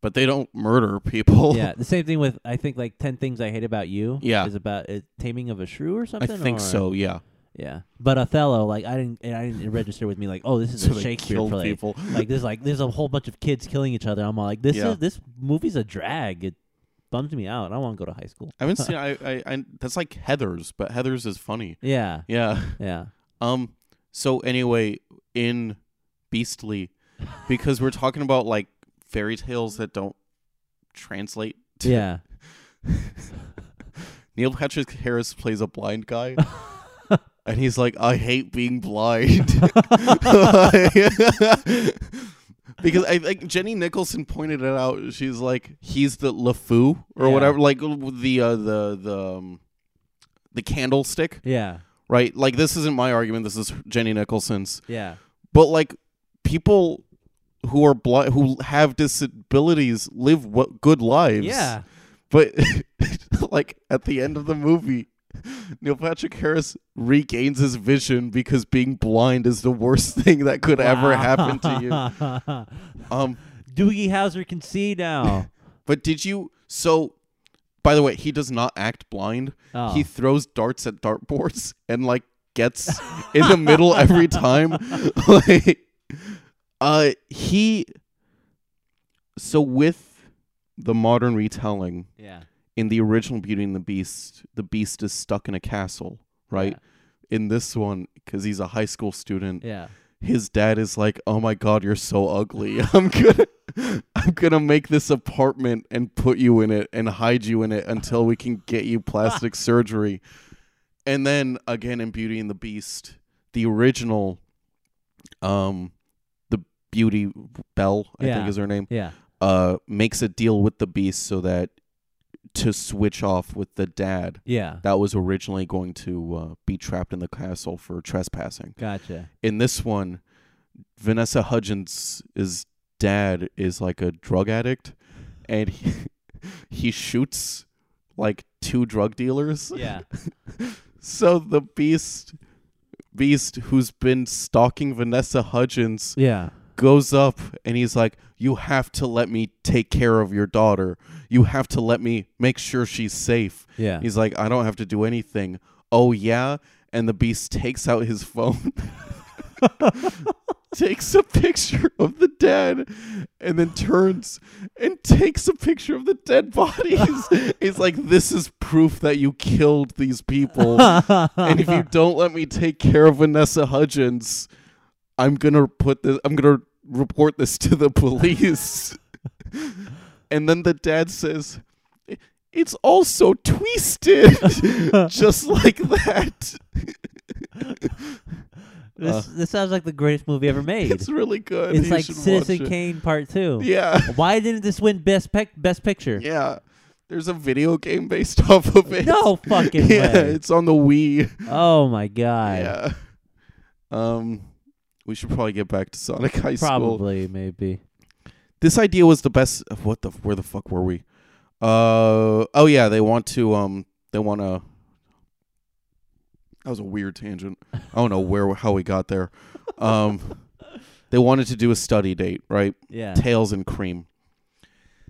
but they don't murder people. yeah the same thing with I think like 10 things I hate about you Yeah. is about uh, taming of a shrew or something. I think or- so. Yeah. Yeah, but Othello, like I didn't, I didn't register with me like, oh, this is So a Shakespeare play. people. Like there's like there's a whole bunch of kids killing each other. I'm all like, this Yeah. is this movie's a drag. It bums me out. I don't want to go to high school. I haven't seen. I, I, I. That's like Heathers, but Heathers is funny. Yeah, Yeah. yeah, Um. So anyway, in Beastly, because we're talking about like fairy tales that don't translate. To, yeah. Neil Patrick Harris plays a blind guy. And he's like, I hate being blind. because I think Jenny Nicholson pointed it out. She's like, he's the LeFou or Yeah. whatever, like the uh, the the um, the candlestick, Yeah, right? Like this isn't my argument. This is Jenny Nicholson's. yeah, But like people who are blind, who have disabilities, live what good lives. yeah. But like at the end of the movie, Neil Patrick Harris regains his vision because being blind is the worst thing that could ever happen to you. Um, Doogie Howser can see now. But did you? So, by the way, he does not act blind. Oh. He throws darts at dartboards and like gets in the middle every time. like, uh, he. So with the modern retelling yeah. In the original Beauty and the Beast, the Beast is stuck in a castle, right? In this one, because he's a high school student, Yeah. his dad is like, "Oh my god, you're so ugly. I'm gonna I'm going to make this apartment and put you in it and hide you in it until we can get you plastic surgery." And then again in Beauty and the Beast, the original um the Beauty Belle, I Yeah. think is her name, Yeah. uh makes a deal with the Beast so that to switch off with the dad Yeah. that was originally going to uh, be trapped in the castle for trespassing Gotcha. in this one, Vanessa Hudgens' is dad is like a drug addict, and he, he shoots like two drug dealers. Yeah. So the beast, beast who's been stalking Vanessa Hudgens, Yeah. goes up and he's like, "You have to let me take care of your daughter. You have to let me make sure she's safe." Yeah. He's like, I don't have to do anything. Oh yeah, and the beast takes out his phone, takes a picture of the dead, and then turns and takes a picture of the dead bodies. He's like, this is proof that you killed these people, and if you don't let me take care of Vanessa Hudgens, I'm gonna put this. I'm gonna report this to the police. and then the dad says. It's also twisted, just like that. this this sounds like the greatest movie ever made. It's really good. It's You like Citizen it. Kane Part Two. Yeah, Why didn't this win best pec- best picture? yeah. There's a video game based off of it. No fucking yeah, way. it's on the Wii. Oh my god. Yeah. Um, we should probably get back to Sonic High School. Probably, maybe. This idea was the best. What the? Where the fuck were we? Uh oh yeah, they want to um they want to. That was a weird tangent. I don't know where how we got there. Um, they wanted to do a study date, right? Yeah. Tails and Cream.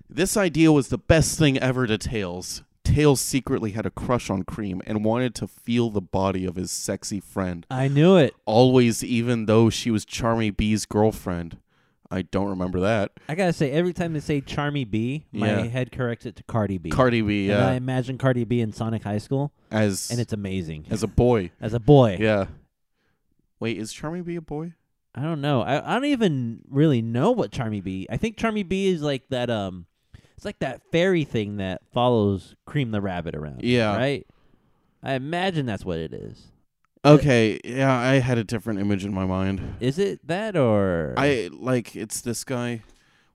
This idea was the best thing ever to Tails. Tails secretly had a crush on Cream and wanted to feel the body of his sexy friend. I knew it. Always, even though she was Charmy B's girlfriend. I don't remember that. I gotta say, every time they say Charmy B, my Yeah. head corrects it to Cardi B. Cardi B, And I yeah, imagine Cardi B in Sonic High School, as and it's amazing. as a boy. As a boy, Yeah. Wait, is Charmy B a boy? I don't know. I, I don't even really know what Charmy B. I think Charmy B is like that. Um, it's like that fairy thing that follows Cream the Rabbit around. Yeah. Right. I imagine that's what it is. Okay, yeah, I had a different image in my mind. Is it that or? I like it's this guy.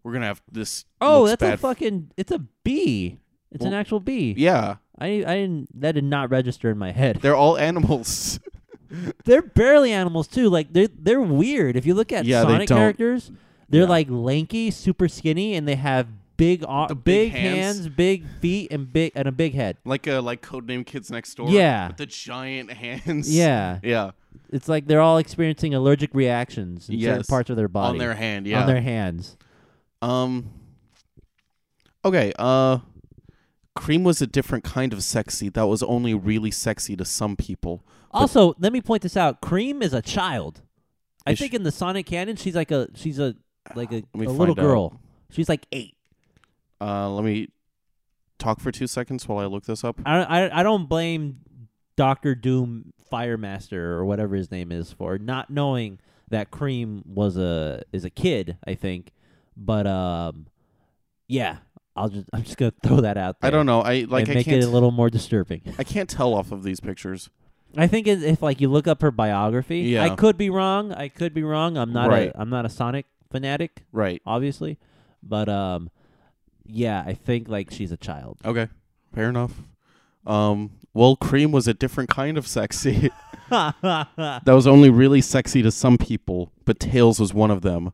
We're gonna have this. oh, that's a fucking. It's a bee. It's an Well, actual bee. Yeah, I I didn't. That did not register in my head. they're all animals. they're barely animals too. Like they're they're weird. If you look at Yeah, they Sonic don't- characters, they're Yeah. like lanky, super skinny, and they have big ar- The big, big hands. hands. big feet, and big and a big head. like a like codename Kids Next Door. Yeah. with the giant hands. Yeah, yeah, it's like they're all experiencing allergic reactions in certain parts of their body on their hand. Yeah, on their hands. um. Okay. Uh, Cream was a different kind of sexy that was only really sexy to some people. Also, let me point this out. Cream is a child. I think in the Sonic canon, she's like a she's a like a, a little out. girl. She's like eight. Uh, let me talk for two seconds while I look this up. I I, I don't blame Doctor Doom Firemaster or whatever his name is for not knowing that Cream was a is a kid. I think, but um, yeah, I'll just I'm just gonna throw that out. There I don't know. I like I make can't it a little more disturbing. I can't tell off of these pictures. I think if like you look up her biography, Yeah. I could be wrong. I could be wrong. I'm not Right. a I'm not a Sonic fanatic, Right. obviously, but um, yeah, I think like she's a child. Okay. Fair enough. Um. Well, Cream was a different kind of sexy. that was only really sexy to some people, but Tails was one of them.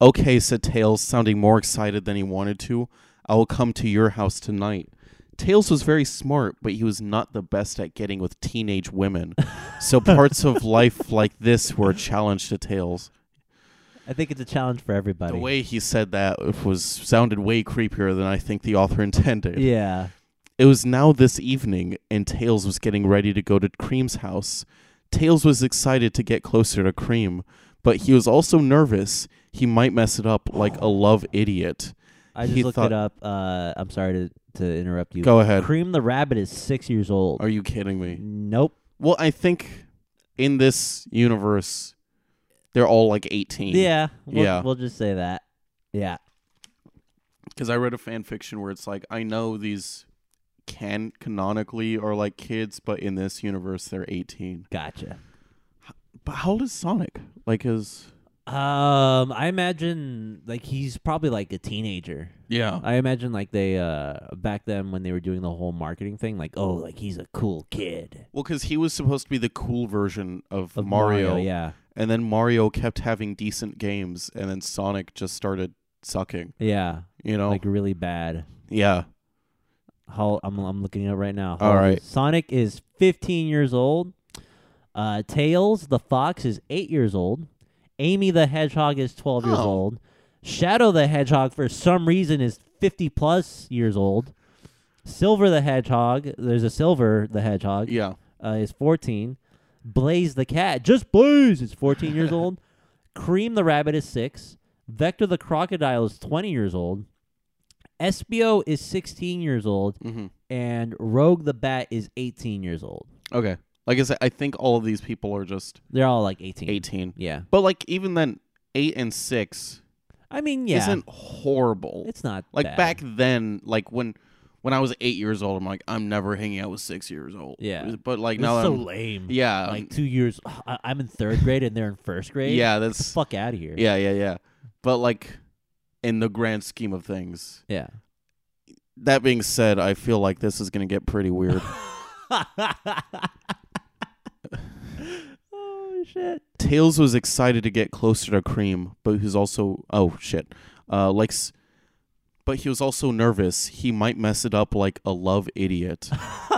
Okay, said Tails, sounding more excited than he wanted to. I will come to your house tonight. Tails was very smart, but he was not the best at getting with teenage women. so parts of life like this were a challenge to Tails. I think it's a challenge for everybody. The way he said that was sounded way creepier than I think the author intended. yeah. It was now this evening, and Tails was getting ready to go to Cream's house. Tails was excited to get closer to Cream, but he was also nervous he might mess it up like a love idiot. I just He looked thought- it up. Uh, I'm sorry to, to interrupt you. Go ahead. Cream the rabbit is six years old. Are you kidding me? Nope. Well, I think in this universe, they're all like 18. Yeah. We'll, Yeah. We'll just say that. Yeah. Because I read a fan fiction where it's like, I know these can canonically are like kids, but in this universe, they're 18. Gotcha. But how old is Sonic? Like his. Um, I imagine like he's probably like a teenager. Yeah. I imagine like they uh back then when they were doing the whole marketing thing, like oh, like he's a cool kid Well, because he was supposed to be the cool version of, of Mario, Yeah. And then Mario kept having decent games, and then Sonic just started sucking. Yeah. You know? Like really bad. yeah. How I'm I'm looking it up right now. How All right. Sonic is 15 years old. Uh, Tails the fox is eight years old. Amy the hedgehog is 12 years Oh. old. Shadow the hedgehog for some reason is 50 plus years old. Silver the hedgehog, there's a Silver the hedgehog Yeah. uh, is 14. Blaze the cat, just Blaze is 14 years old. Cream the rabbit is 6. Vector the crocodile is 20 years old. Espio is 16 years old hmm and Rogue the Bat is 18 years old. Okay. Like I said, I think all of these people are just They're all like 18. 18. Yeah. But like even then, eight and six I mean, yeah. isn't horrible. it's not like bad. back then, like when when I was eight years old, I'm like, I'm never hanging out with six years old. Yeah. But like This now, so I'm- lame. yeah, Like 2 years I, I'm in 3rd grade and they're in 1st grade. yeah, Get the that's fuck out of here. yeah, yeah, yeah. But like in the grand scheme of things, Yeah. that being said, I feel like this is gonna get pretty weird. oh shit. Tails was excited to get closer to Cream, but he was also oh shit, uh, like, s- but he was also nervous he might mess it up like a love idiot.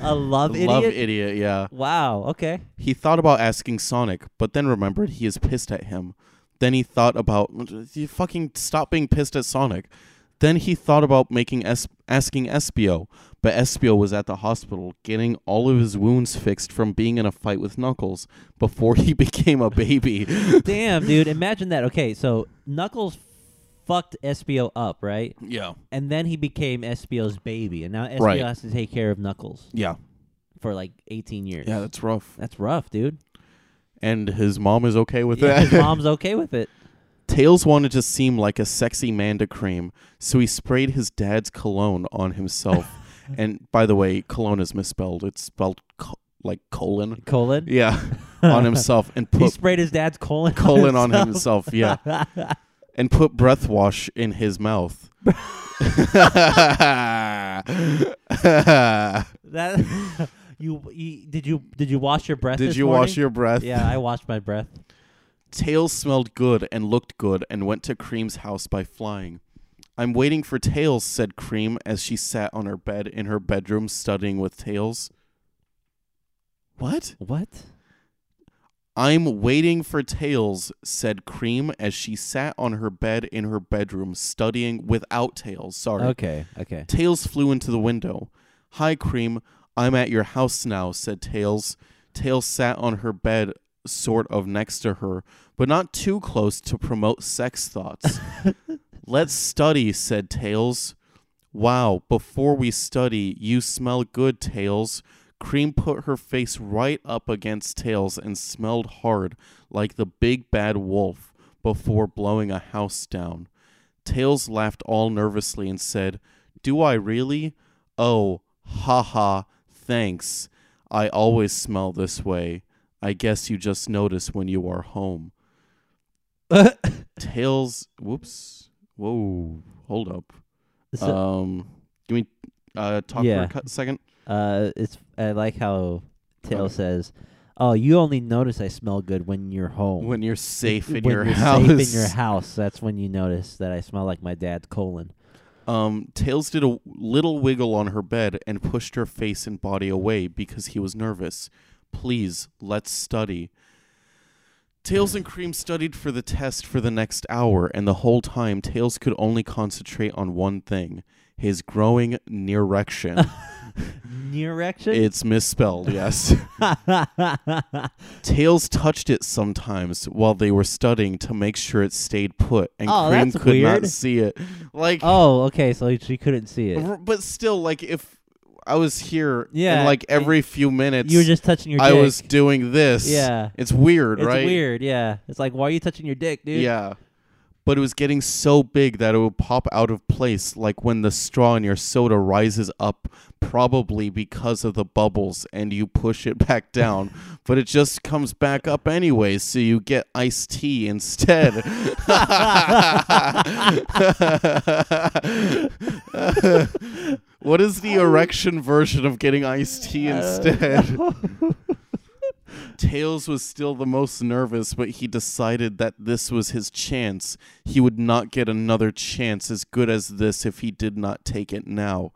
a love idiot. Love idiot, yeah. Wow. Okay. He thought about asking Sonic, but then remembered he is pissed at him. Then he thought about you fucking stop being pissed at Sonic. Then he thought about making es- asking Espio, but Espio was at the hospital getting all of his wounds fixed from being in a fight with Knuckles before he became a baby. Damn, dude. Imagine that. Okay, so Knuckles fucked Espio up, right? yeah. And then he became Espio's baby, and now Espio Right. has to take care of Knuckles Yeah. for like 18 years. Yeah, that's rough. that's rough, dude. And his mom is okay with Yeah, that. his mom's okay with it. Tails wanted to seem like a sexy man to Cream, so he sprayed his dad's cologne on himself. and by the way, cologne is misspelled. It's spelled co- like colon. Colon. Yeah, on himself and he put sprayed his dad's colon. colon on himself. Yeah, and put breath wash in his mouth. that you, you did you did you wash your breath? Did you morning? wash your breath? Yeah, I washed my breath. Tails smelled good and looked good and went to Cream's house by flying. I'm waiting for Tails, said Cream as she sat on her bed in her bedroom studying with Tails. What? What? I'm waiting for Tails, said Cream as she sat on her bed in her bedroom studying without Tails. Sorry. Okay. Okay. Tails flew into the window. Hi, Cream. I'm at your house now, said Tails. Tails sat on her bed, sort of next to her, but not too close to promote sex thoughts. Let's study, said Tails. Wow, before we study, you smell good, Tails. Cream put her face right up against Tails and smelled hard, like the big bad wolf, before blowing a house down. Tails laughed all nervously and said, Do I really? Oh, ha ha, thanks. I always smell this way. I guess you just notice when you are home. Tails, whoops. Whoa, hold up. Um, give me, uh, talk Yeah. for a second. Uh, it's I like how Tail Okay. says, "Oh, you only notice I smell good when you're home. When you're safe in when your you're house. safe in your house. That's when you notice that I smell like my dad's colon." Um, Tails did a little wiggle on her bed and pushed her face and body away because he was nervous. Please, let's study. Tails and Cream studied for the test for the next hour, and the whole time Tails could only concentrate on one thing his growing erection. Erection. it's misspelled, yes. Tails touched it sometimes while they were studying to make sure it stayed put, and Oh, Cream could weird. not see it. Like, oh, okay. So she couldn't see it. but still, like if I was here, Yeah, and like every few minutes, You were just touching your. I dick. was doing this. Yeah. it's weird, It's right? weird. Yeah. It's like, why are you touching your dick, dude? Yeah. But it was getting so big that it would pop out of place, like when the straw in your soda rises up, probably because of the bubbles, and you push it back down. but it just comes back up anyway, so you get iced tea instead. what is the erection version of getting iced tea instead? Tails was still the most nervous, but he decided that this was his chance. He would not get another chance as good as this if he did not take it now.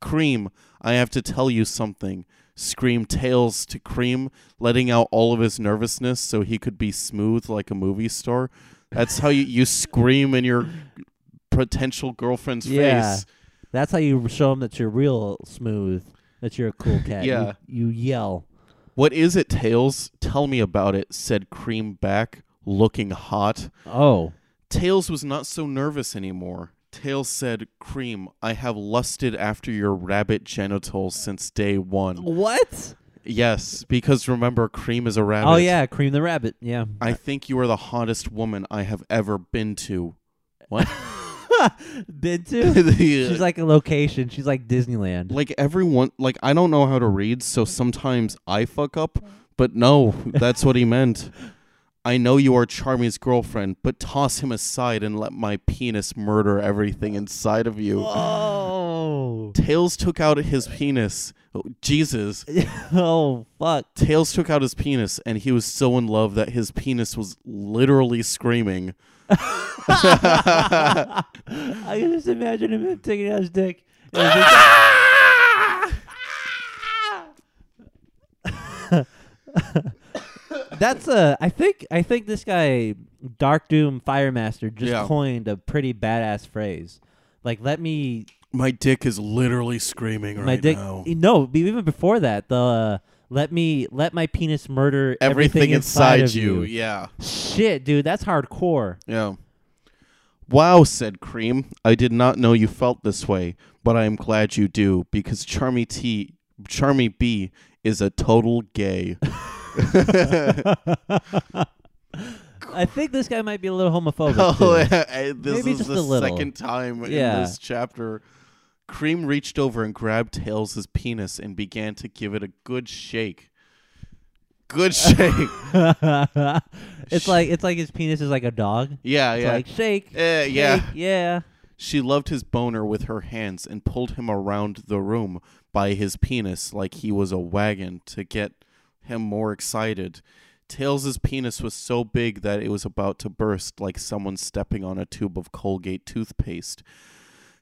Cream, I have to tell you something. Screamed Tails to Cream, letting out all of his nervousness so he could be smooth like a movie star. That's how you, you scream in your potential girlfriend's Yeah. face. That's how you show them that you're real smooth. That you're a cool cat. You- Yeah. You, yell. What is it, Tails? Tell me about it, said Cream back, looking hot. Oh. Tails was not so nervous anymore. Tails said, Cream, I have lusted after your rabbit genitals since day one. What? Yes, because remember, Cream is a rabbit. Oh yeah, cream the rabbit. Yeah. I think you are the hottest woman I have ever been to. What? Been to? Uh, She's like a location. She's like Disneyland. like everyone, like I don't know how to read, so sometimes I fuck up, but no, that's what he meant. I know you are Charmy's girlfriend, but toss him aside and let my penis murder everything inside of you. Oh. Tails took out his penis. Oh, Jesus. oh fuck. Tails took out his penis, and he was so in love that his penis was literally screaming. I can just imagine him taking out his dick. and just- That's a. I think. I think this guy, Dark Doom Firemaster, just Yeah. coined a pretty badass phrase. Like, let me. My dick is literally screaming right my dick. now. No, be- even before that, the uh, let me let my penis murder Everything, inside, inside, of you. Yeah. Shit, dude, that's hardcore. Yeah. Wow, said Cream. I did not know you felt this way, but I am glad you do because Charmy T, Charmy B is a total gay. I think this guy might be a little homophobic. oh, this Maybe is the second time Yeah. in this chapter. Cream reached over and grabbed Tails' penis and began to give it a good shake. Good shake. it's like it's like his penis is like a dog. yeah, It's yeah. like shake, Eh, yeah. yeah. She loved his boner with her hands and pulled him around the room by his penis like he was a wagon to get him more excited. Tails' penis was so big that it was about to burst like someone stepping on a tube of Colgate toothpaste.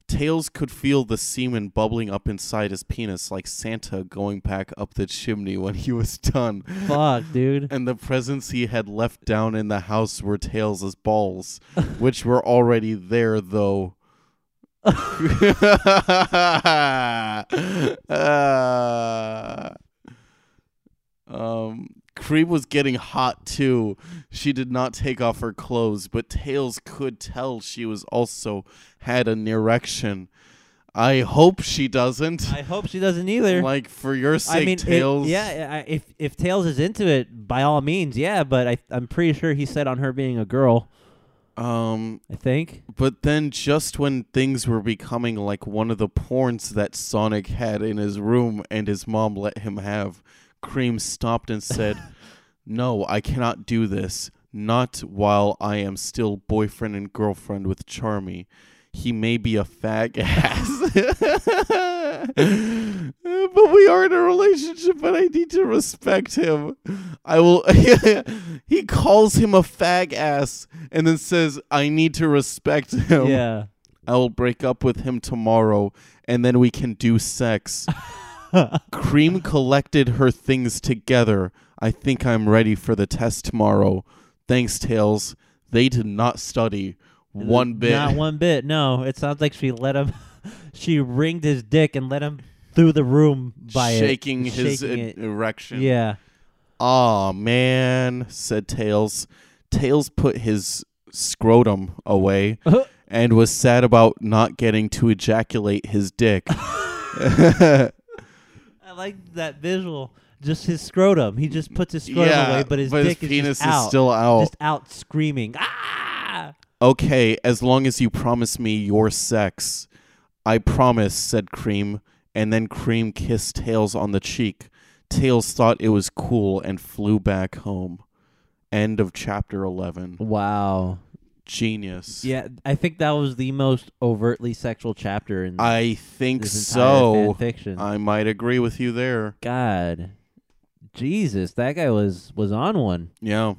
Tails could feel the semen bubbling up inside his penis like Santa going back up the chimney when he was done. Fuck, dude. And the presents he had left down in the house were Tails' balls, which were already there, though. Uh, um, Cream was getting hot too. She did not take off her clothes, but Tails could tell she was also had an erection. I hope she doesn't. I hope she doesn't either. like for your sake, I mean, it- Tails. yeah. If if Tails is into it, by all means, yeah. But I I'm pretty sure he said on her being a girl. Um, I think. But then, just when things were becoming like one of the porns that Sonic had in his room and his mom let him have, Cream stopped and said, No, I cannot do this. Not while I am still boyfriend and girlfriend with Charmy. He may be a fag ass. but we are in a relationship and I need to respect him. I will. he calls him a fag ass and then says, I need to respect him. Yeah. I will break up with him tomorrow and then we can do sex. Cream collected her things together. I think I'm ready for the test tomorrow. Thanks, Tails. They did not study one bit. Not one bit. No, it sounds like she let him. she ringed his dick and let him through the room by it. shaking his shaking e- it. erection. Yeah. Aw, man, said Tails. Tails put his scrotum away and was sad about not getting to ejaculate his dick. I like that visual. Just his scrotum. He just puts his scrotum yeah, away, but his but dick his is penis just out, is still out. just out screaming. Ah! Okay, as long as you promise me your sex. I promise, said Cream, and then Cream kissed Tails on the cheek. Tails thought it was cool and flew back home. End of chapter 11. Wow. Genius. Yeah, I think that was the most overtly sexual chapter in I think so. fiction. I might agree with you there. God, Jesus, that guy was was on one. Yeah.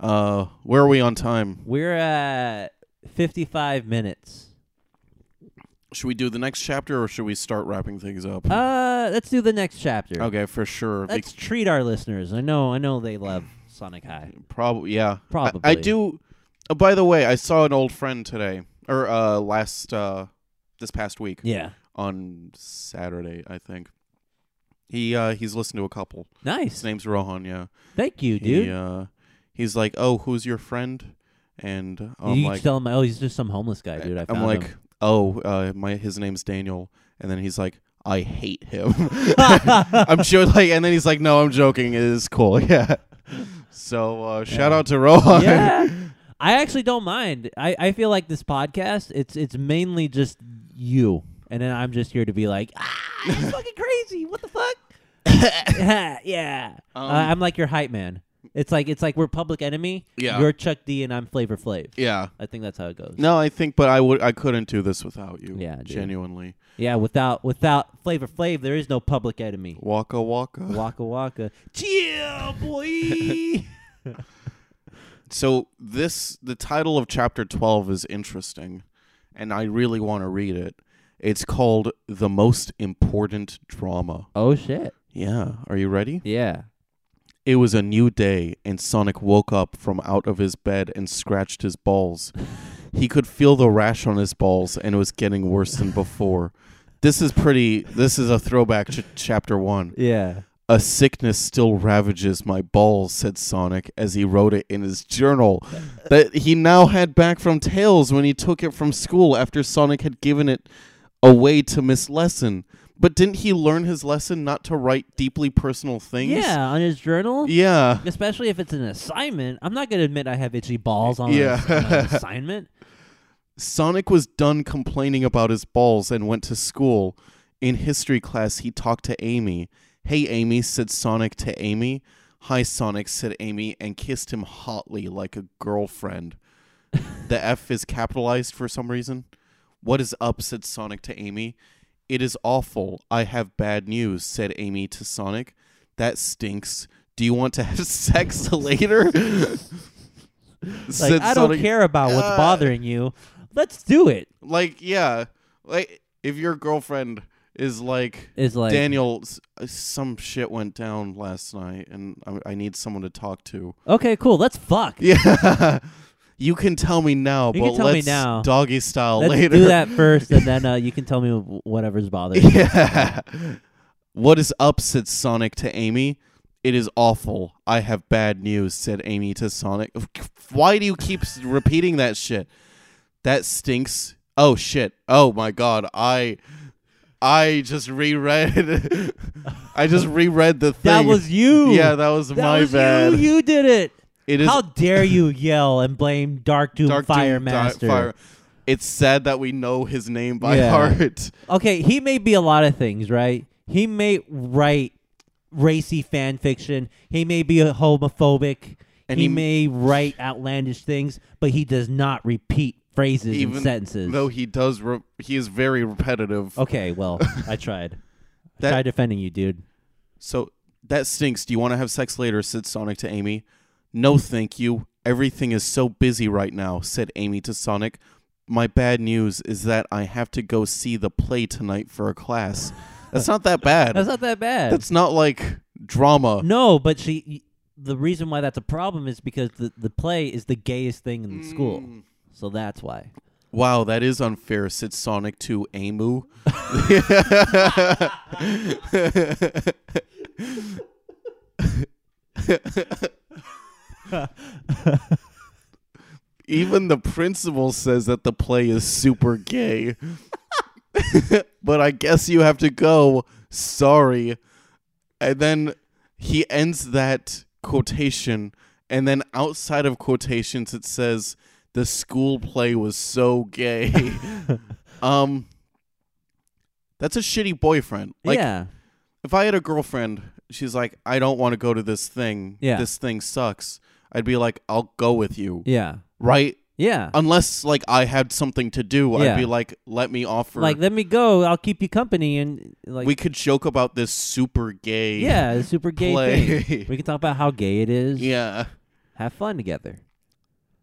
Uh, where are we on time? We're at fifty five minutes. Should we do the next chapter or should we start wrapping things up? Uh, let's do the next chapter. okay, for sure. Let's treat our listeners. I know, I know they love Sonic High. Probably, yeah. I- Probably. I, do. Oh, by the way, I saw an old friend today, or uh, last uh, this past week Yeah. on Saturday, I think. He uh, he's listened to a couple. Nice. His name's Rohan. Yeah. Thank you, dude. He, uh, he's like, oh, who's your friend? And I'm you like, tell him, oh, he's just some homeless guy, dude. I I'm like, him. oh, uh, my his name's Daniel, and then he's like, I hate him. I'm sure, like, and then he's like, no, I'm joking. It is cool, yeah. So uh, shout out to Rohan. yeah. I actually don't mind. I, I feel like this podcast, it's it's mainly just you. And then I'm just here to be like, ah, he's fucking crazy. What the fuck? yeah. Um, uh, I'm like your hype man. It's like it's like we're public enemy. Yeah. You're Chuck D and I'm Flavor Flav. yeah. I think that's how it goes. No, I think, but I would, I couldn't do this without you. Yeah, dude. genuinely. Yeah, without without Flavor Flav, there is no public enemy. Waka waka. Waka waka. Chill, boy. So this, the title of chapter twelve is interesting, and I really want to read it. It's called "The Most Important Drama." oh shit. Yeah, are you ready? Yeah. It was a new day, and Sonic woke up from out of his bed and scratched his balls. he could feel the rash on his balls, and it was getting worse than before. This is pretty. This is a throwback to chapter one. Yeah. A sickness still ravages my balls, said Sonic as he wrote it in his journal that he now had back from Tails when he took it from school after Sonic had given it away to Miss Lesson. But didn't he learn his lesson not to write deeply personal things? Yeah, on his journal. Yeah. Especially if it's an assignment. I'm not gonna admit I have itchy balls on, Yeah. a, on an assignment. Sonic was done complaining about his balls and went to school. In history class, he talked to Amy. Hey, Amy, said Sonic to Amy. Hi, Sonic, said Amy, and kissed him hotly like a girlfriend. the F is capitalized for some reason. What is up, said Sonic to Amy. It is awful. I have bad news, said Amy to Sonic. That stinks. Do you want to have sex later? Like I don't care about what's "Uh, bothering you. Let's do it. Like, yeah, like if your girlfriend is like, Is like Daniel, s- uh, some shit went down last night, and I, I need someone to talk to. Okay, cool. Let's fuck. Yeah, you can tell me now, You but can tell me let's now. doggy style Let's later. do that first, and then uh, you can tell me wh- whatever's bothering you. yeah. What is up? said Sonic to Amy. It is awful. I have bad news, said Amy to Sonic. Why do you keep s- repeating that shit? That stinks. Oh shit. Oh my god. I I just reread I just reread the thing. That was you. Yeah, that was that my was bad. you. You did it. It is How dare you yell and blame Dark Doom Dark Fire Doom Di- Master? Fire- It's sad that we know his name by Yeah. heart. Okay, he may be a lot of things, right? He may write racy fan fiction. He may be a homophobic. And he, he- may write outlandish things, but he does not repeat phrases Even and sentences. Though he does re- he is very repetitive. okay, well, I tried. I tried defending you, dude. So that stinks. Do you want to have sex later? said Sonic to Amy. No, thank you. Everything is so busy right now, said Amy to Sonic. My bad news is that I have to go see the play tonight for a class. That's not that bad. That's not that bad. That's not like drama. no, but she, the reason why that's a problem is because the the play is the gayest thing in the school, Mm. So that's why. Wow, that is unfair. Said Sonic to Amu. Even the principal says that the play is super gay. but I guess you have to go. Sorry. And then he ends that quotation, and then outside of quotations, it says, The school play was so gay. um, that's a shitty boyfriend. Like, yeah, if I had a girlfriend, she's like, I don't want to go to this thing. Yeah. This thing sucks. I'd be like, I'll go with you. yeah, Right? yeah. Unless like I had something to do, I'd be like, let me offer. like, let me go. I'll keep you company, and like, we could joke about this super gay. yeah, super gay play. thing. We can talk about how gay it is. Yeah. have fun together.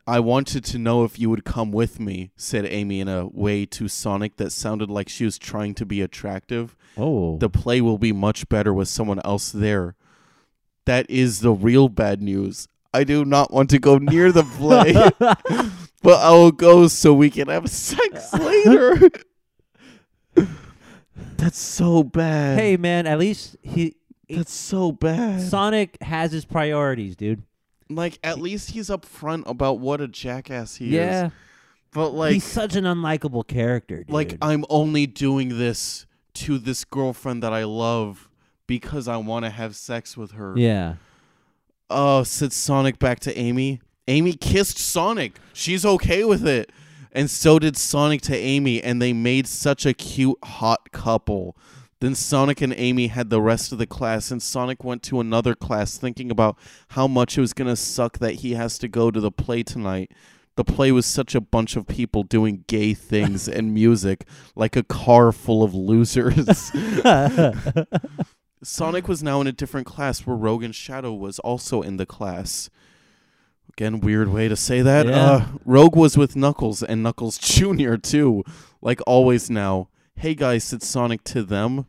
I wanted to know if you would come with me, said Amy in a way to Sonic that sounded like she was trying to be attractive. Oh, The play will be much better with someone else there. That is the real bad news. I do not want to go near the play, but I will go so we can have sex later. That's so bad. hey man, at least he that's so bad. Sonic has his priorities, dude. Like, at least he's upfront about what a jackass he is. yeah, But like, he's such an unlikable character, dude. like I'm only doing this to this girlfriend that I love because I want to have sex with her. yeah, Oh, said Sonic back to Amy. Amy kissed Sonic. She's okay with it. And so did Sonic to Amy, and they made such a cute, hot couple. Then Sonic and Amy had the rest of the class, and Sonic went to another class thinking about how much it was going to suck that he has to go to the play tonight. The play was such a bunch of people doing gay things and music, like a car full of losers. Sonic was now in a different class where Rogue and Shadow was also in the class. Again, weird way to say that. Yeah. Uh, Rogue was with Knuckles and Knuckles Jr. too, like always now. Hey guys, said Sonic to them.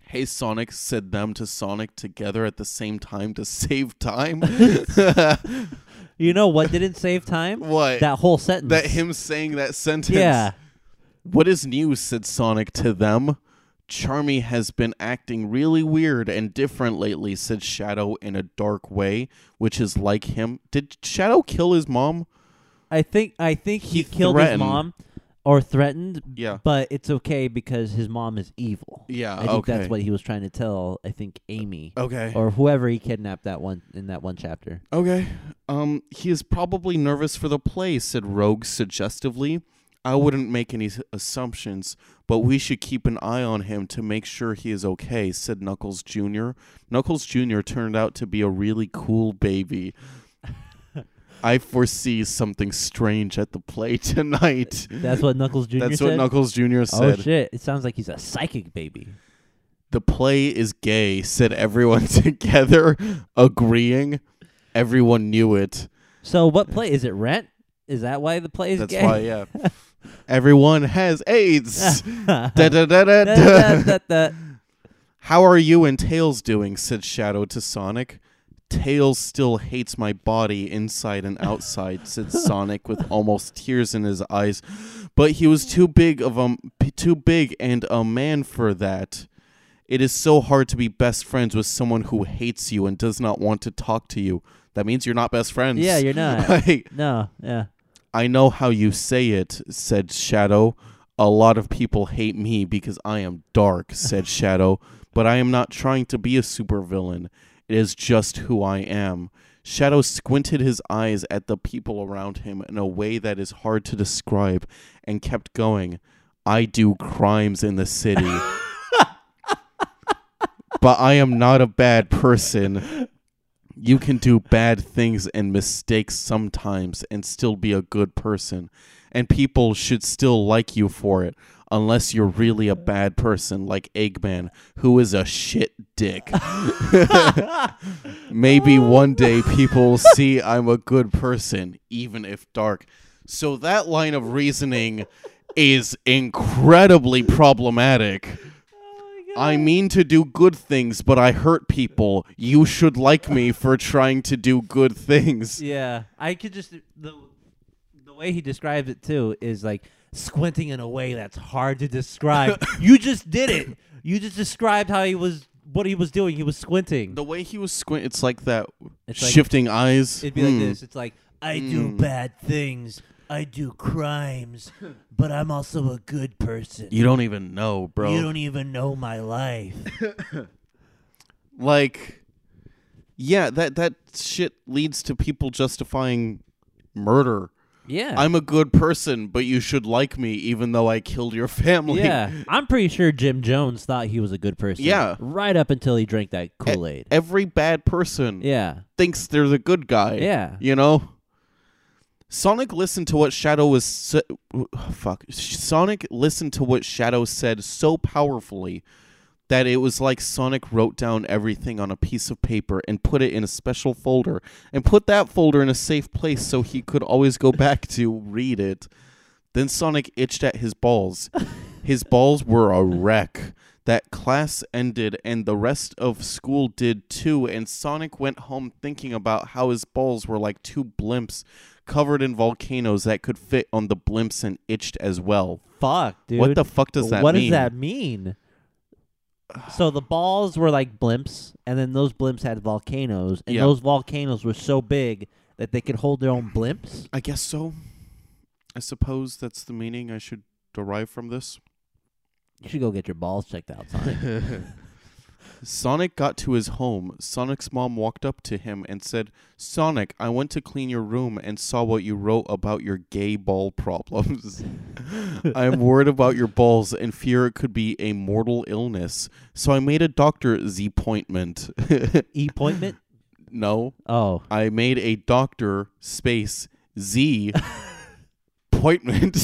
Hey Sonic said them to Sonic together at the same time to save time. you know what didn't save time? what? That whole sentence. that him saying that sentence. Yeah. What is new? said Sonic to them. Charmy has been acting really weird and different lately, said Shadow in a dark way, which is like him. Did Shadow kill his mom? I think I think he, He killed his mom or threatened. Yeah. But it's okay because his mom is evil. Yeah, I think okay. that's what he was trying to tell. I think Amy Okay. or whoever he kidnapped that one in that one chapter. Okay. Um, he is probably nervous for the play, said Rogue suggestively. I wouldn't make any assumptions, but we should keep an eye on him to make sure he is okay, said Knuckles Jr. Knuckles Jr. turned out to be a really cool baby. I foresee something strange at the play tonight. That's what Knuckles Jr. That's said. what Knuckles Jr. oh said. shit! It sounds like he's a psychic baby. The play is gay, said everyone together, agreeing. Everyone knew it. So what play is it? Rent? Is that why the play is gay? That's gay? why, yeah. Everyone has AIDS. Da- da. da- da- da. How are you and Tails doing? said Shadow to Sonic. Tails still hates my body inside and outside, said Sonic with almost tears in his eyes. But he was too big of a p- too big and a man for that. It is so hard to be best friends with someone who hates you and does not want to talk to you. That means you're not best friends. Yeah, you're not. Like, No, yeah. I know how you say it, said Shadow. A lot of people hate me because I am dark, said Shadow, but I am not trying to be a supervillain. It is just who I am. Shadow squinted his eyes at the people around him in a way that is hard to describe and kept going. I do crimes in the city. but I am not a bad person. You can do bad things and mistakes sometimes and still be a good person. And people should still like you for it, unless you're really a bad person like Eggman, who is a shit dick. Maybe one day people will see I'm a good person, even if dark. So that line of reasoning is incredibly problematic. Oh I mean to do good things, but I hurt people. You should like me for trying to do good things. Yeah, I could just the the way he describes it too is like squinting in a way that's hard to describe. you just did it. You just described how he was what he was doing. He was squinting. The way he was squint, it's like that It's like- shifting eyes. It'd be like Hmm. this. It's like I do Mm. bad things. I do crimes, but I'm also a good person. You don't even know, bro. You don't even know my life. like yeah that that shit leads to people justifying murder Yeah. i'm a good person but you should like me even though i killed your family yeah, I'm pretty sure Jim Jones thought he was a good person. Yeah. right up until he drank that Kool Aid. every bad person yeah, thinks they're the good guy yeah. you know sonic listened to what shadow was sa- fuck sonic listened to what shadow said so powerfully that it was like Sonic wrote down everything on a piece of paper and put it in a special folder and put that folder in a safe place so he could always go back to read it. Then Sonic itched at his balls. His balls were a wreck. That class ended and the rest of school did too, and Sonic went home thinking about how his balls were like two blimps covered in volcanoes that could fit on the blimps and itched as well. Fuck, dude. What the fuck does that what mean? What does that mean? So the balls were like blimps, and then those blimps had volcanoes, and Yeah. those volcanoes were so big that they could hold their own blimps. I guess so. I suppose that's the meaning I should derive from this. You should go get your balls checked out, Sonic. Sonic got to his home. Sonic's mom walked up to him and said, Sonic, I went to clean your room and saw what you wrote about your gay ball problems. I am worried about your balls and fear it could be a mortal illness. So I made a doctor Z appointment. E appointment? no, Oh, I made a doctor space Z appointment.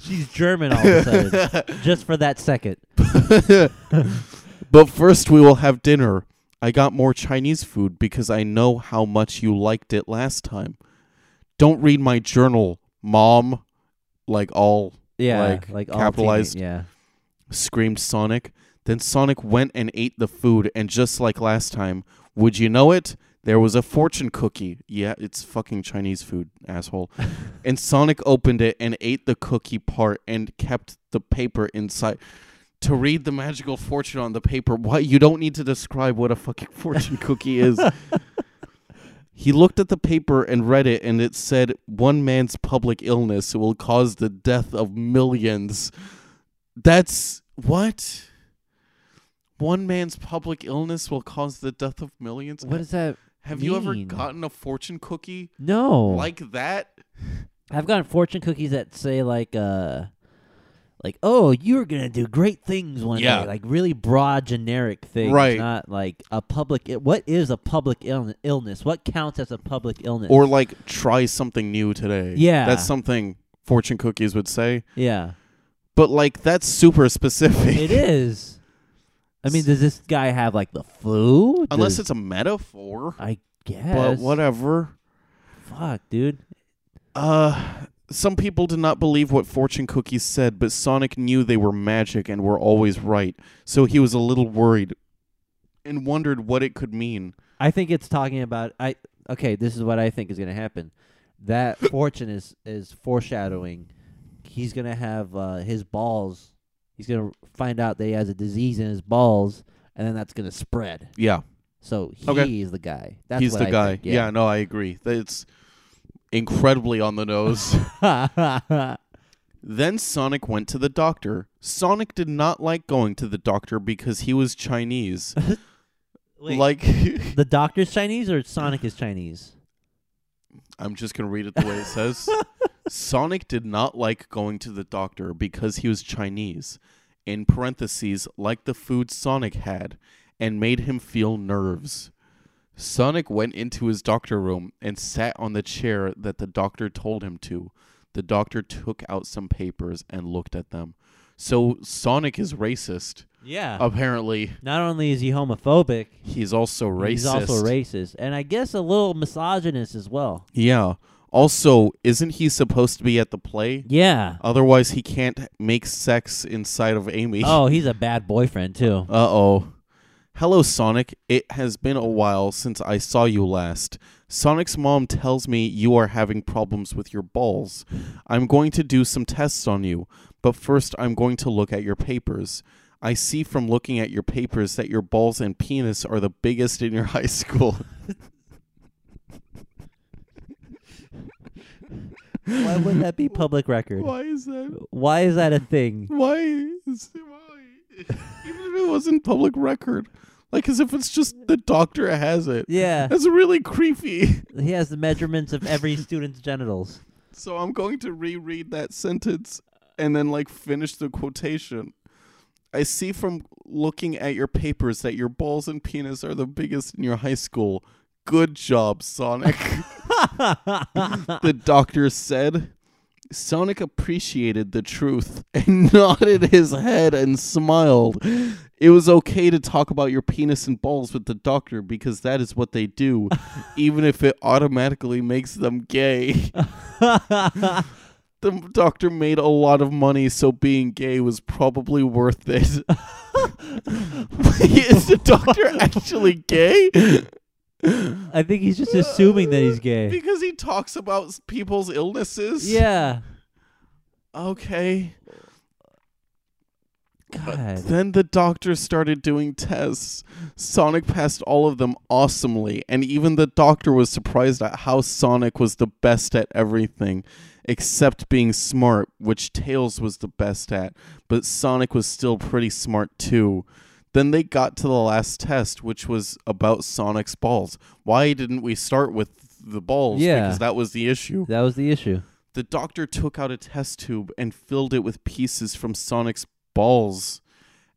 she's German all of a sudden, just for that second. But first, we will have dinner. I got more Chinese food because I know how much you liked it last time. Don't read my journal, mom. Like all Yeah, Like, like, all capitalized. yeah. screamed Sonic. Then Sonic went and ate the food, and just like last time, would you know it? There was a fortune cookie. Yeah, it's fucking Chinese food, asshole. and Sonic opened it and ate the cookie part and kept the paper inside. To read the magical fortune on the paper, what you don't need to describe what a fucking fortune cookie is. He looked at the paper and read it, and it said, One man's public illness will cause the death of millions. That's what? One man's public illness will cause the death of millions? What does that? Have you ever mean? gotten a fortune cookie No, like that? I've gotten fortune cookies that say like uh like oh you're gonna do great things one Yeah. day like really broad generic things Right. not like a public I- what is a public Ill- illness what counts as a public illness Or like try something new today. Yeah. That's something fortune cookies would say. yeah But like that's super specific. it is I mean does this guy have like the flu Unless it's a metaphor. I guess But whatever. fuck dude Uh some people did not believe what fortune cookies said, but Sonic knew they were magic and were always right. So he was a little worried and wondered what it could mean. I think it's talking about I okay, this is what I think is going to happen. That fortune is is foreshadowing he's going to have uh, his balls he's going to find out that he has a disease in his balls and then that's going to spread. Yeah. So he Okay. is the guy. That's he's what the I guy. think, yeah, no, I agree. It's incredibly on the nose. Then Sonic went to the doctor. Sonic did not like going to the doctor because he was Chinese. Wait, Like the doctor's Chinese or Sonic is Chinese? I'm just going to read it the way it says. Sonic did not like going to the doctor because he was Chinese, in parentheses, like the food Sonic had, and made him feel nerves. Sonic went into his doctor room and sat on the chair that the doctor told him to. The doctor took out some papers and looked at them. So Sonic is racist. Yeah. Apparently, Not only is he homophobic, he's also racist. he's also racist and I guess a little misogynist as well. Yeah. Also, isn't he supposed to be at the play? Yeah. Otherwise, he can't make sex inside of Amy. Oh, he's a bad boyfriend too. Uh oh. Hello, Sonic. It has been a while since I saw you last. Sonic's mom tells me you are having problems with your balls. I'm going to do some tests on you, but first I'm going to look at your papers. I see from looking at your papers that your balls and penis are the biggest in your high school. Why would that be public record? Why is that? Why is that a thing? Why is why? Even if it wasn't public record, like as if it's just the doctor has it. Yeah. That's really creepy. He has the measurements of every student's genitals. So I'm going to reread that sentence and then like finish the quotation. I see from looking at your papers that your balls and penis are the biggest in your high school. Good job, Sonic. the doctor said. Sonic appreciated the truth and nodded his head and smiled. It was okay to talk about your penis and balls with the doctor because that is what they do, even if it automatically makes them gay. the doctor made a lot of money, so being gay was probably worth it. is the doctor actually gay? I think he's just assuming that he's gay. Because he talks about people's illnesses? Yeah. Okay. God. Then the doctor started doing tests. Sonic passed all of them awesomely, and even the doctor was surprised at how Sonic was the best at everything, except being smart, which Tails was the best at, but Sonic was still pretty smart too. Then they got to the last test, which was about Sonic's balls. Why didn't we start with the balls? Yeah. Because that was the issue. That was the issue. The doctor took out a test tube and filled it with pieces from Sonic's balls.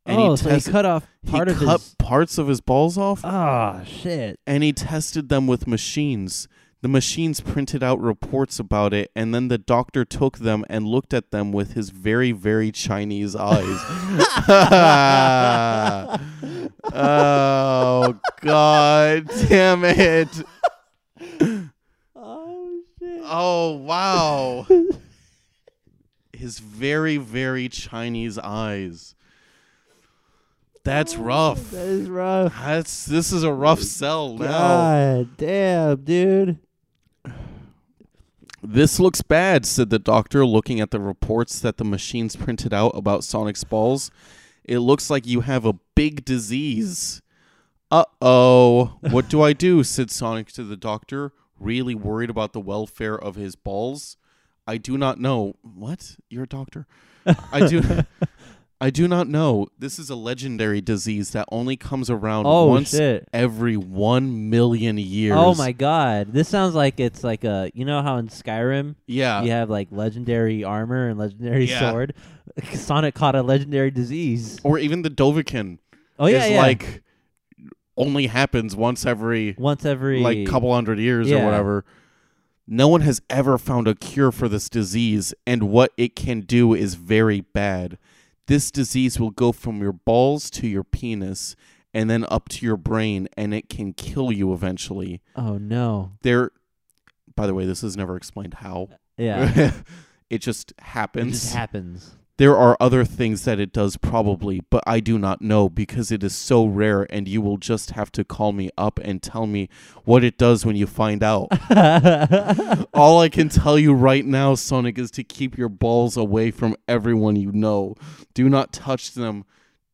And oh, he, so he cut off he of cut his. parts of his balls off Oh shit! and he tested them with machines. The machines printed out reports about it, and then the doctor took them and looked at them with his very, very Chinese eyes. oh, God damn it. Oh shit! Oh wow. His very very Chinese eyes. That's oh, rough. That is rough. That's this is a rough sell now. God damn, dude. This looks bad, said the doctor, looking at the reports that the machines printed out about Sonic's balls. It looks like you have a big disease. Uh oh. What do I do? said Sonic to the doctor, really worried about the welfare of his balls. I do not know. What? You're a doctor? I do. I do not know. This is a legendary disease that only comes around Oh once shit! every one million years. Oh my god! This sounds like it's like a you know how in Skyrim Yeah. you have like legendary armor and legendary Yeah. sword. Sonic caught a legendary disease. Or even the Dovahkiin. Oh yeah, is yeah. like only happens once every once every like couple hundred years Yeah. or whatever. No one has ever found a cure for this disease, and what it can do is very bad. This disease will go from your balls to your penis and then up to your brain, and it can kill you eventually. Oh no! There, by the way, this is never explained how. Yeah, it just happens. it just happens. There are other things that it does probably, but I do not know because it is so rare and you will just have to call me up and tell me what it does when you find out. All I can tell you right now, Sonic, is to keep your balls away from everyone you know. Do not touch them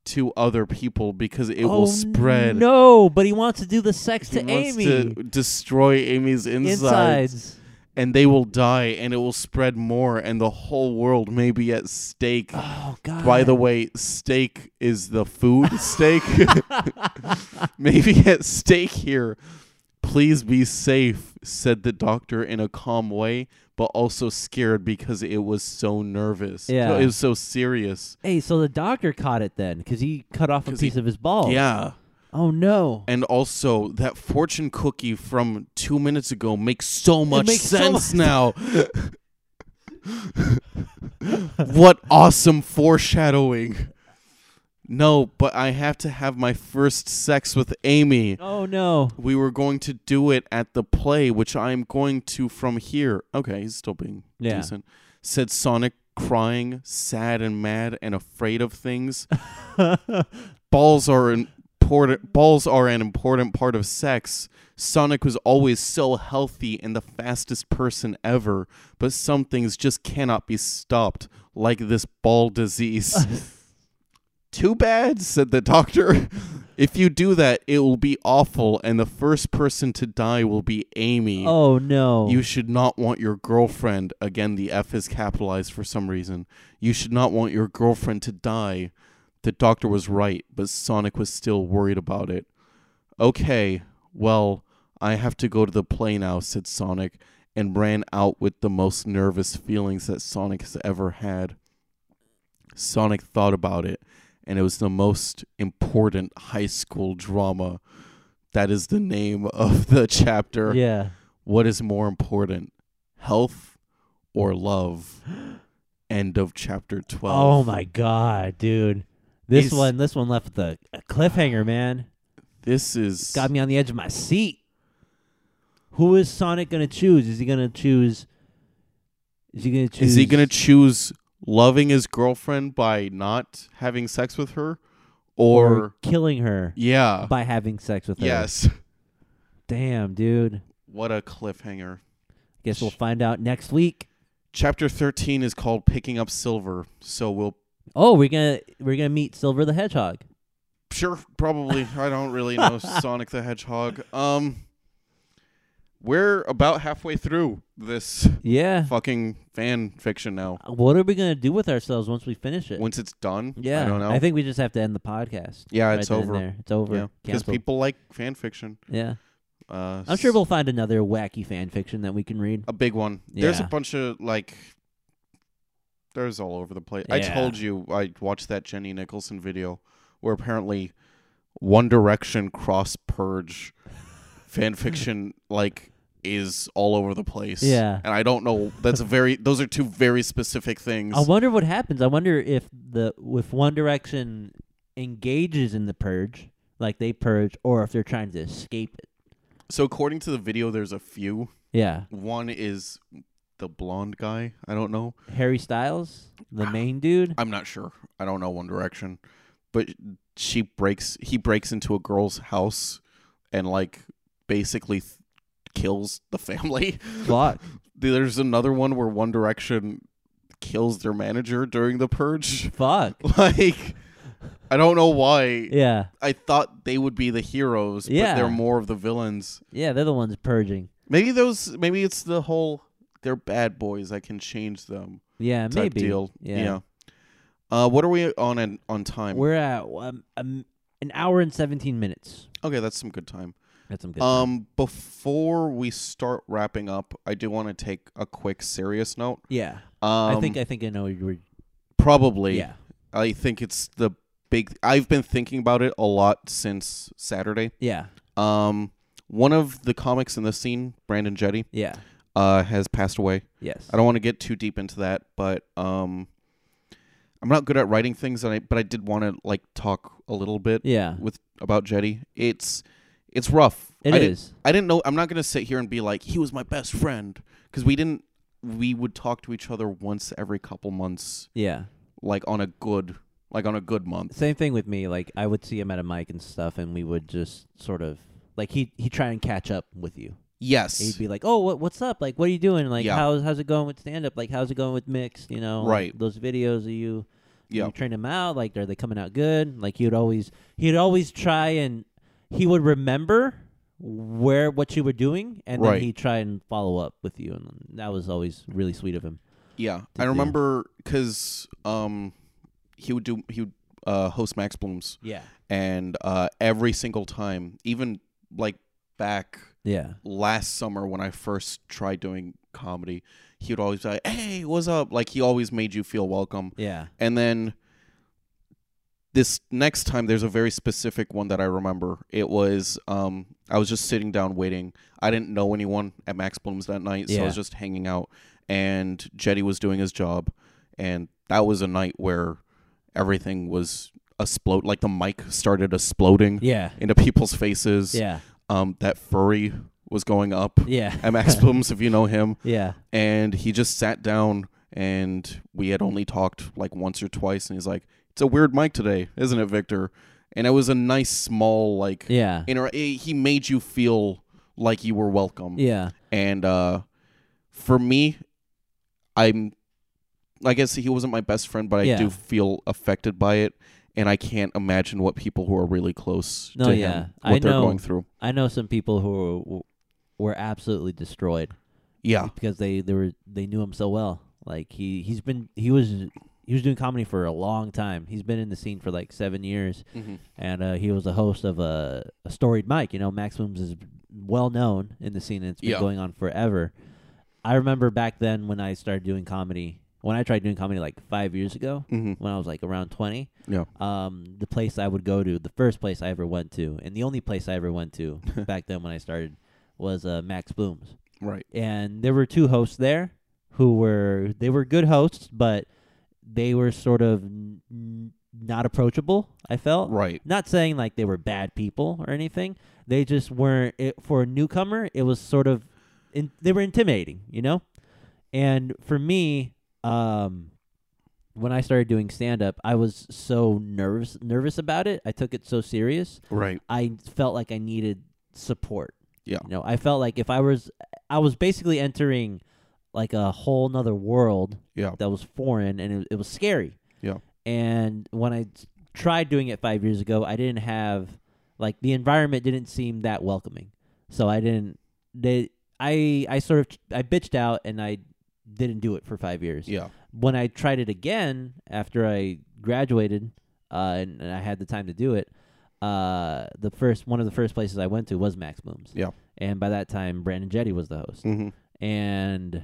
to other people because it oh will spread. No, but he wants to do the sex He to wants Amy. to destroy Amy's insides, Insides. And they will die, and it will spread more, and the whole world may be at stake. Oh god. By the way, steak is the food steak. Maybe at stake here. Please be safe, said the doctor in a calm way, but also scared because it was so nervous. Yeah. It was so serious. Hey, so the doctor caught it then because he cut off a 'Cause he- piece of his ball. Yeah. Oh no. And also, that fortune cookie from two minutes ago makes so much makes so sense much- now. what awesome foreshadowing. No, but I have to have my first sex with Amy. Oh no. We were going to do it at the play, which I'm going to from here. Okay, he's still being Yeah. decent. Said Sonic, crying, sad and mad, and afraid of things. balls are important. Balls are an important part of sex. Sonic was always so healthy and the fastest person ever, but some things just cannot be stopped, like this ball disease. Too bad, said the doctor. if you do that, it will be awful, and the first person to die will be Amy. oh no. You should not want your girlfriend, again, the F is capitalized for some reason. You should not want your girlfriend to die. The doctor was right, but Sonic was still worried about it. Okay, well, I have to go to the play now, said Sonic, and ran out with the most nervous feelings that Sonic has ever had. Sonic thought about it, and it was the most important high school drama. That is the name of the chapter. yeah. What is more important, health or love? End of chapter 12. Oh my god, dude. This He's- one this one left with a, a cliffhanger, ah. man. This is Got me on the edge of my seat. Who is Sonic gonna choose? Is he gonna choose is he gonna choose Is he going to choose loving his girlfriend by not having sex with her or, or killing her yeah. by having sex with her? Yes. Damn, dude. What a cliffhanger. Guess we'll find out next week. Chapter 13 is called Picking Up Silver, so we'll Oh, we're gonna we're gonna meet Silver the Hedgehog. Sure, probably. I don't really know Sonic the Hedgehog. Um we're about halfway through this Yeah. fucking fan fiction now. What are we gonna do with ourselves once we finish it? Once it's done, yeah, I don't know. I think we just have to end the podcast. yeah, right it's then and over. There. It's over. Yeah, because Canceled. people like fan fiction. Yeah, Uh, I'm sure we'll find another wacky fan fiction that we can read. a big one. There's a Yeah. bunch of like. There's all over the place. I told you I watched that Jenny Nicholson video where apparently One Direction cross purge fan fiction like is all over the place. Yeah. and I don't know. That's a very. Those are two very specific things. I wonder what happens. I wonder if the if One Direction engages in the purge, like they purge, or if they're trying to escape it. so according to the video, there's a few. Yeah, One is the blonde guy. I don't know. Harry Styles, the main dude. I'm not sure. I don't know One Direction, but she breaks. He breaks into a girl's house and like basically th- kills the family. Fuck. There's another one where One Direction kills their manager during the purge. Fuck. Like, I don't know why. Yeah, I thought they would be the heroes, but Yeah. they're more of the villains. yeah, they're the ones purging. Maybe those. Maybe it's the whole. They're bad boys. I can change them. Yeah, Type maybe. deal. Yeah. Uh, what are we on an, on time? We're at um, um, an hour and seventeen minutes. okay, that's some good time. That's some good. time. Um, before we start wrapping up, I do want to take a quick serious note. yeah, Um, I think I think I know you were. probably. Yeah, I think it's the big. I've been thinking about it a lot since Saturday. yeah, Um, one of the comics in the scene, Brandon Jetty, yeah. Uh, has passed away. Yes. I don't want to get too deep into that, but um, I'm not good at writing things, and I but I did want to like talk a little bit Yeah, with about Jetty. It's it's rough. it I is. Didn't, I didn't know. I'm not gonna sit here and be like he was my best friend because we didn't. We would talk to each other once every couple months, Yeah. like on a good, like on a good month. Same thing with me. Like I would see him at a mic and stuff, and we would just sort of like he he try and catch up with you. Yes. He'd be like, "Oh, what what's up? Like, what are you doing? Like, Yeah. how's how's it going with stand up? Like, how's it going with mix? You know, Right. Those videos of you, yeah. you train them out. Like, are they coming out good? Like, would always he'd always try and he would remember where what you were doing, and Right. then he'd try and follow up with you, and that was always really sweet of him. Yeah. I remember because um, he would do he would uh host Max Blooms, Yeah, and uh every single time, even like back yeah, last summer when I first tried doing comedy, he would always be like, "Hey, what's up?" Like he always made you feel welcome. yeah, And then this next time, there's a very specific one that I remember. It was um, I was just sitting down waiting. I didn't know anyone at Max Bloom's that night, so I was just hanging out. And Jetty was doing his job, and that was a night where everything was explode like the mic started exploding Yeah. into people's faces. Yeah. Um that furry was going up Yeah. at Max Blooms if you know him yeah. and he just sat down and we had only talked like once or twice and he's like it's a weird mic today isn't it victor and it was a nice small like Yeah. inter- eh, he made you feel like you were welcome Yeah. and uh for me i'm i guess he wasn't my best friend but i Yeah. do feel affected by it and i can't imagine what people who are really close No, to yeah. him I what they're know- going through I know some people who were, were absolutely destroyed yeah because they, they were they knew him so well. Like he he's been he was he was doing comedy for a long time. He's been in the scene for like seven years, mm-hmm. and uh, he was a host of a, a storied mic. You know, Max Blooms is well known in the scene, and it's been Yeah. going on forever. I remember back then when I started doing comedy, when I tried doing comedy like five years ago, Mm-hmm. when I was like around twenty. Yeah. Um, the place I would go to, the first place I ever went to, and the only place I ever went to back then when I started was uh, Max Blooms right and there were two hosts there who were they were good hosts, but they were sort of n- not approachable. I felt right not saying like they were bad people or anything. They just weren't it, for a newcomer. It was sort of in, they were intimidating, you know. And for me, um, when I started doing stand up, I was so nervous nervous about it. I took it so serious. right I felt like I needed support. Yeah. You know, I felt like if I was I was basically entering like a whole nother world yeah that was foreign and it, it was scary. Yeah. And when I tried doing it 5 years ago, I didn't have like the environment didn't seem that welcoming. So I didn't they I I sort of I bitched out and I didn't do it for 5 years yeah when I tried it again after I graduated uh, and, and I had the time to do it, uh, the first one of the first places I went to was Max Blooms. Yeah. And by that time, Brandon Jetty was the host, mm-hmm. and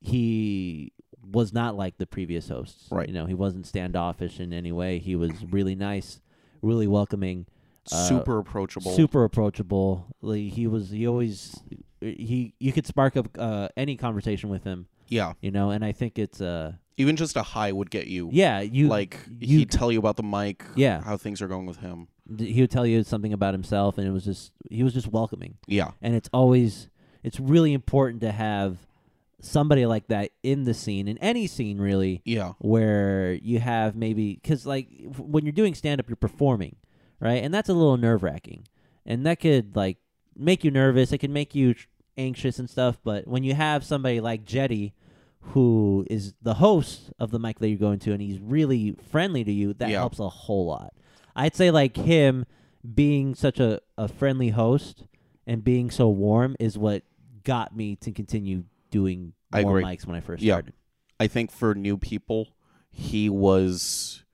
he was not like the previous hosts. Right. You know, he wasn't standoffish in any way. He was really nice, really welcoming, Uh, super approachable super approachable. Like, he was. He always. He. You could spark up uh, any conversation with him. Yeah. You know, and I think it's uh. even just a high would get you Yeah, you like you he'd tell you about the mic Yeah. how things are going with him. He would tell you something about himself and it was just he was just welcoming. Yeah. And it's always it's really important to have somebody like that in the scene in any scene really yeah. where you have maybe because like when you're doing stand up you're performing right? And that's a little nerve wracking and that could like make you nervous. It can make you anxious and stuff but when you have somebody like jetty who is the host of the mic that you're going to and he's really friendly to you that Yeah. helps a whole lot i'd say like him being such a, a friendly host and being so warm is what got me to continue doing I more agree. mics when i first Yeah. started I think for new people, he was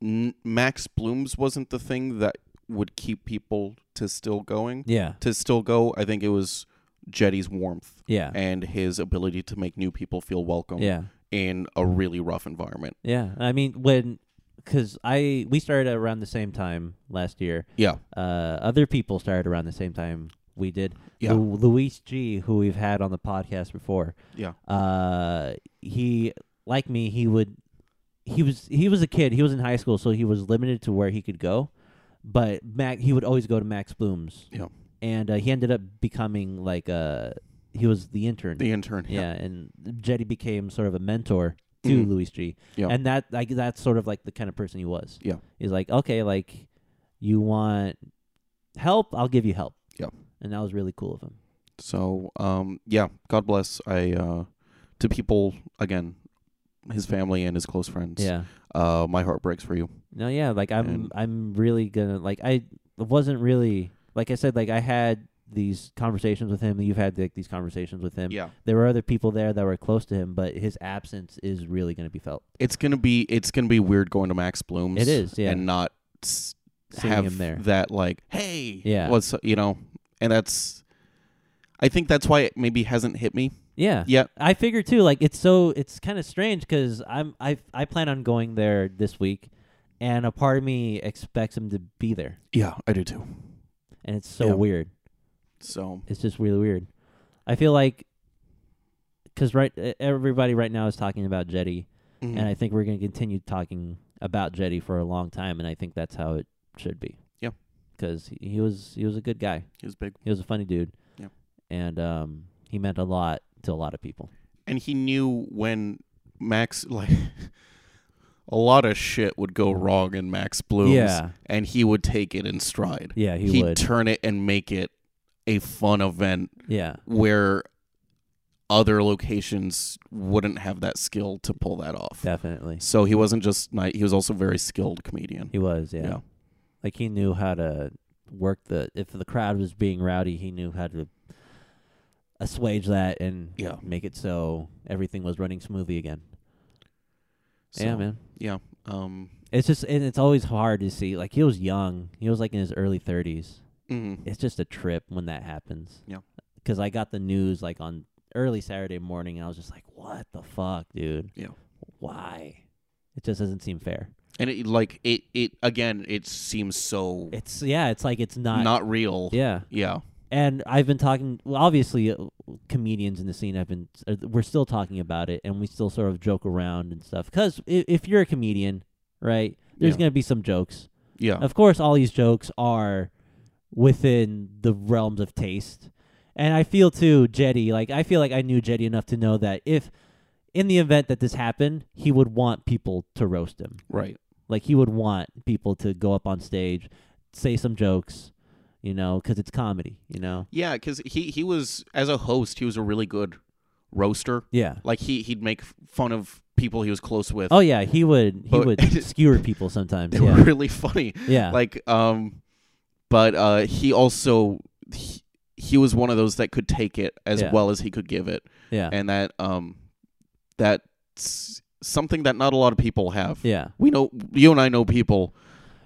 n- Max Blooms wasn't the thing that would keep people to still going. yeah To still go, I think it was Jetty's warmth yeah and his ability to make new people feel welcome yeah in a really rough environment. Yeah, I mean when because I we started around the same time last year. Yeah, Uh, other people started around the same time we did. Yeah. Lu- Luis G, who we've had on the podcast before. yeah, Uh, he like me. He would. He was he was a kid. He was in high school, so he was limited to where he could go. But Mac, he would always go to Max Bloom's. Yeah. And uh, he ended up becoming like a. He was the intern. the intern. Yeah, and Jetty became sort of a mentor to Mhm. Louis G. Yeah. And that like that's sort of like the kind of person he was. Yeah. He's like, okay, like you want help, I'll give you help. Yeah. And that was really cool of him. So, um, yeah, God bless. I uh, to people again, his family and his close friends. Yeah. Uh, my heart breaks for you. No, yeah, like I'm And- I'm really gonna like I wasn't really like I said, like I had these conversations with him, you've had like these conversations with him. Yeah, There were other people there that were close to him, but his absence is really gonna be felt. it's gonna be it's gonna be weird going to Max Bloom's. It is, yeah. and not s- Seeing have him there. that like, hey, Yeah. what's you know, and that's. I think that's why it maybe hasn't hit me Yeah. yet. I figure too. Like it's so it's kind of strange because I'm I I plan on going there this week, and a part of me expects him to be there, Yeah, I do too. And it's so Yeah. weird. So It's just really weird. I feel like because right everybody right now is talking about Jetty, mhm. and I think we're gonna continue talking about Jetty for a long time, and I think that's how it should be. Yeah. because he, he was he was a good guy. He was big. He was a funny dude. Yeah. and um, he meant a lot to a lot of people. and he knew when Max like a lot of shit would go wrong in Max Blooms, Yeah, and he would take it in stride. yeah, he He'd would. turn it and make it a fun event yeah, where other locations wouldn't have that skill to pull that off. definitely. So he wasn't just night; he was also a very skilled comedian. He was. Yeah. Yeah. like he knew how to work the. If the crowd was being rowdy, he knew how to assuage that and Yeah. make it so everything was running smoothly again. So, yeah, man. Yeah. Um. It's just and it's always hard to see. Like he was young. He was like in his early thirties. mhm. It's just a trip when that happens. Yeah. Because I got the news like on early Saturday morning. And I was just like, "What the fuck, dude? Yeah. Why?" It just doesn't seem fair. And it like it it again. It seems so It's yeah. It's like it's not. not real. yeah. Yeah. And I've been talking. Well, obviously, uh, comedians in the scene have been. Uh, we're still talking about it, and we still sort of joke around and stuff. Because if, if you're a comedian, right, there's Yeah. gonna be some jokes. Yeah. Of course, all these jokes are within the realms of taste. And I feel too, Jetty, like I feel like I knew Jetty enough to know that if in the event that this happened, he would want people to roast him. Right. Like he would want people to go up on stage, say some jokes, you know, because it's comedy, you know. Yeah, because he he was as a host, he was a really good roaster. Yeah. Like he he'd make fun of people he was close with. Oh yeah, he would he But- would skewer people sometimes. they Yeah. were really funny. yeah. Like um, but uh, he also he, he was one of those that could take it as Yeah. well as he could give it, yeah. and that um, that's something that not a lot of people have. yeah. We know you and I know people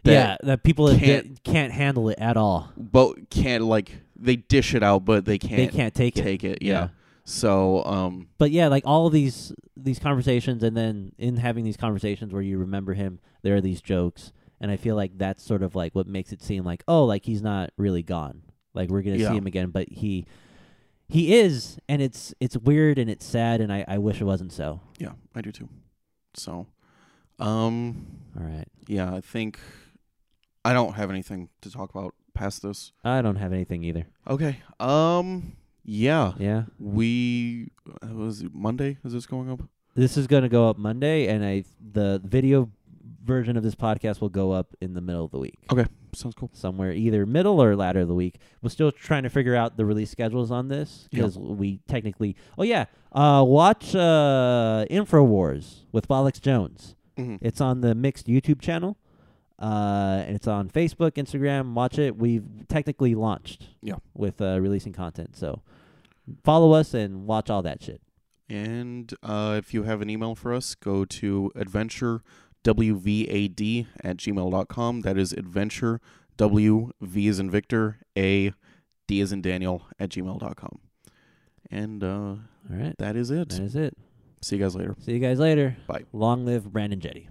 that yeah, that people that can't- can't, handle it at all. but can't like they dish it out, but they can't, they can't take it. take it. Yeah. So um, but yeah, like all of these these conversations, and then in having these conversations where you remember him, there are these jokes, and I feel like that's sort of like what makes it seem like oh, like he's not really gone. Like we're gonna Yeah. see him again, but he he is, and it's it's weird and it's sad, and I I wish it wasn't so. yeah, I do too. So, um, All right, yeah, I think I don't have anything to talk about past this. I don't have anything either. Okay. Um. Yeah. Yeah, We uh, was it Monday. Is this going up? this is gonna go up Monday, and I the video version of this podcast will go up in the middle of the week. Okay, sounds cool. somewhere either middle or latter of the week. We're still trying to figure out the release schedules on this because we technically. Oh yeah, uh, watch uh, Infowars with Bollocks Jones. Mm-hmm. It's on the Mixed YouTube channel. Uh, and it's on Facebook, Instagram. Watch it. We've technically launched. Yeah. With uh, releasing content, so follow us and watch all that shit. And uh, if you have an email for us, go to adventurewvad at gmail.com. That is adventure, W, V is in Victor, A, D is in Daniel at gmail.com. And uh, All right, that is it. that is it. See you guys later. See you guys later. Bye. Long live Brandon Jetty.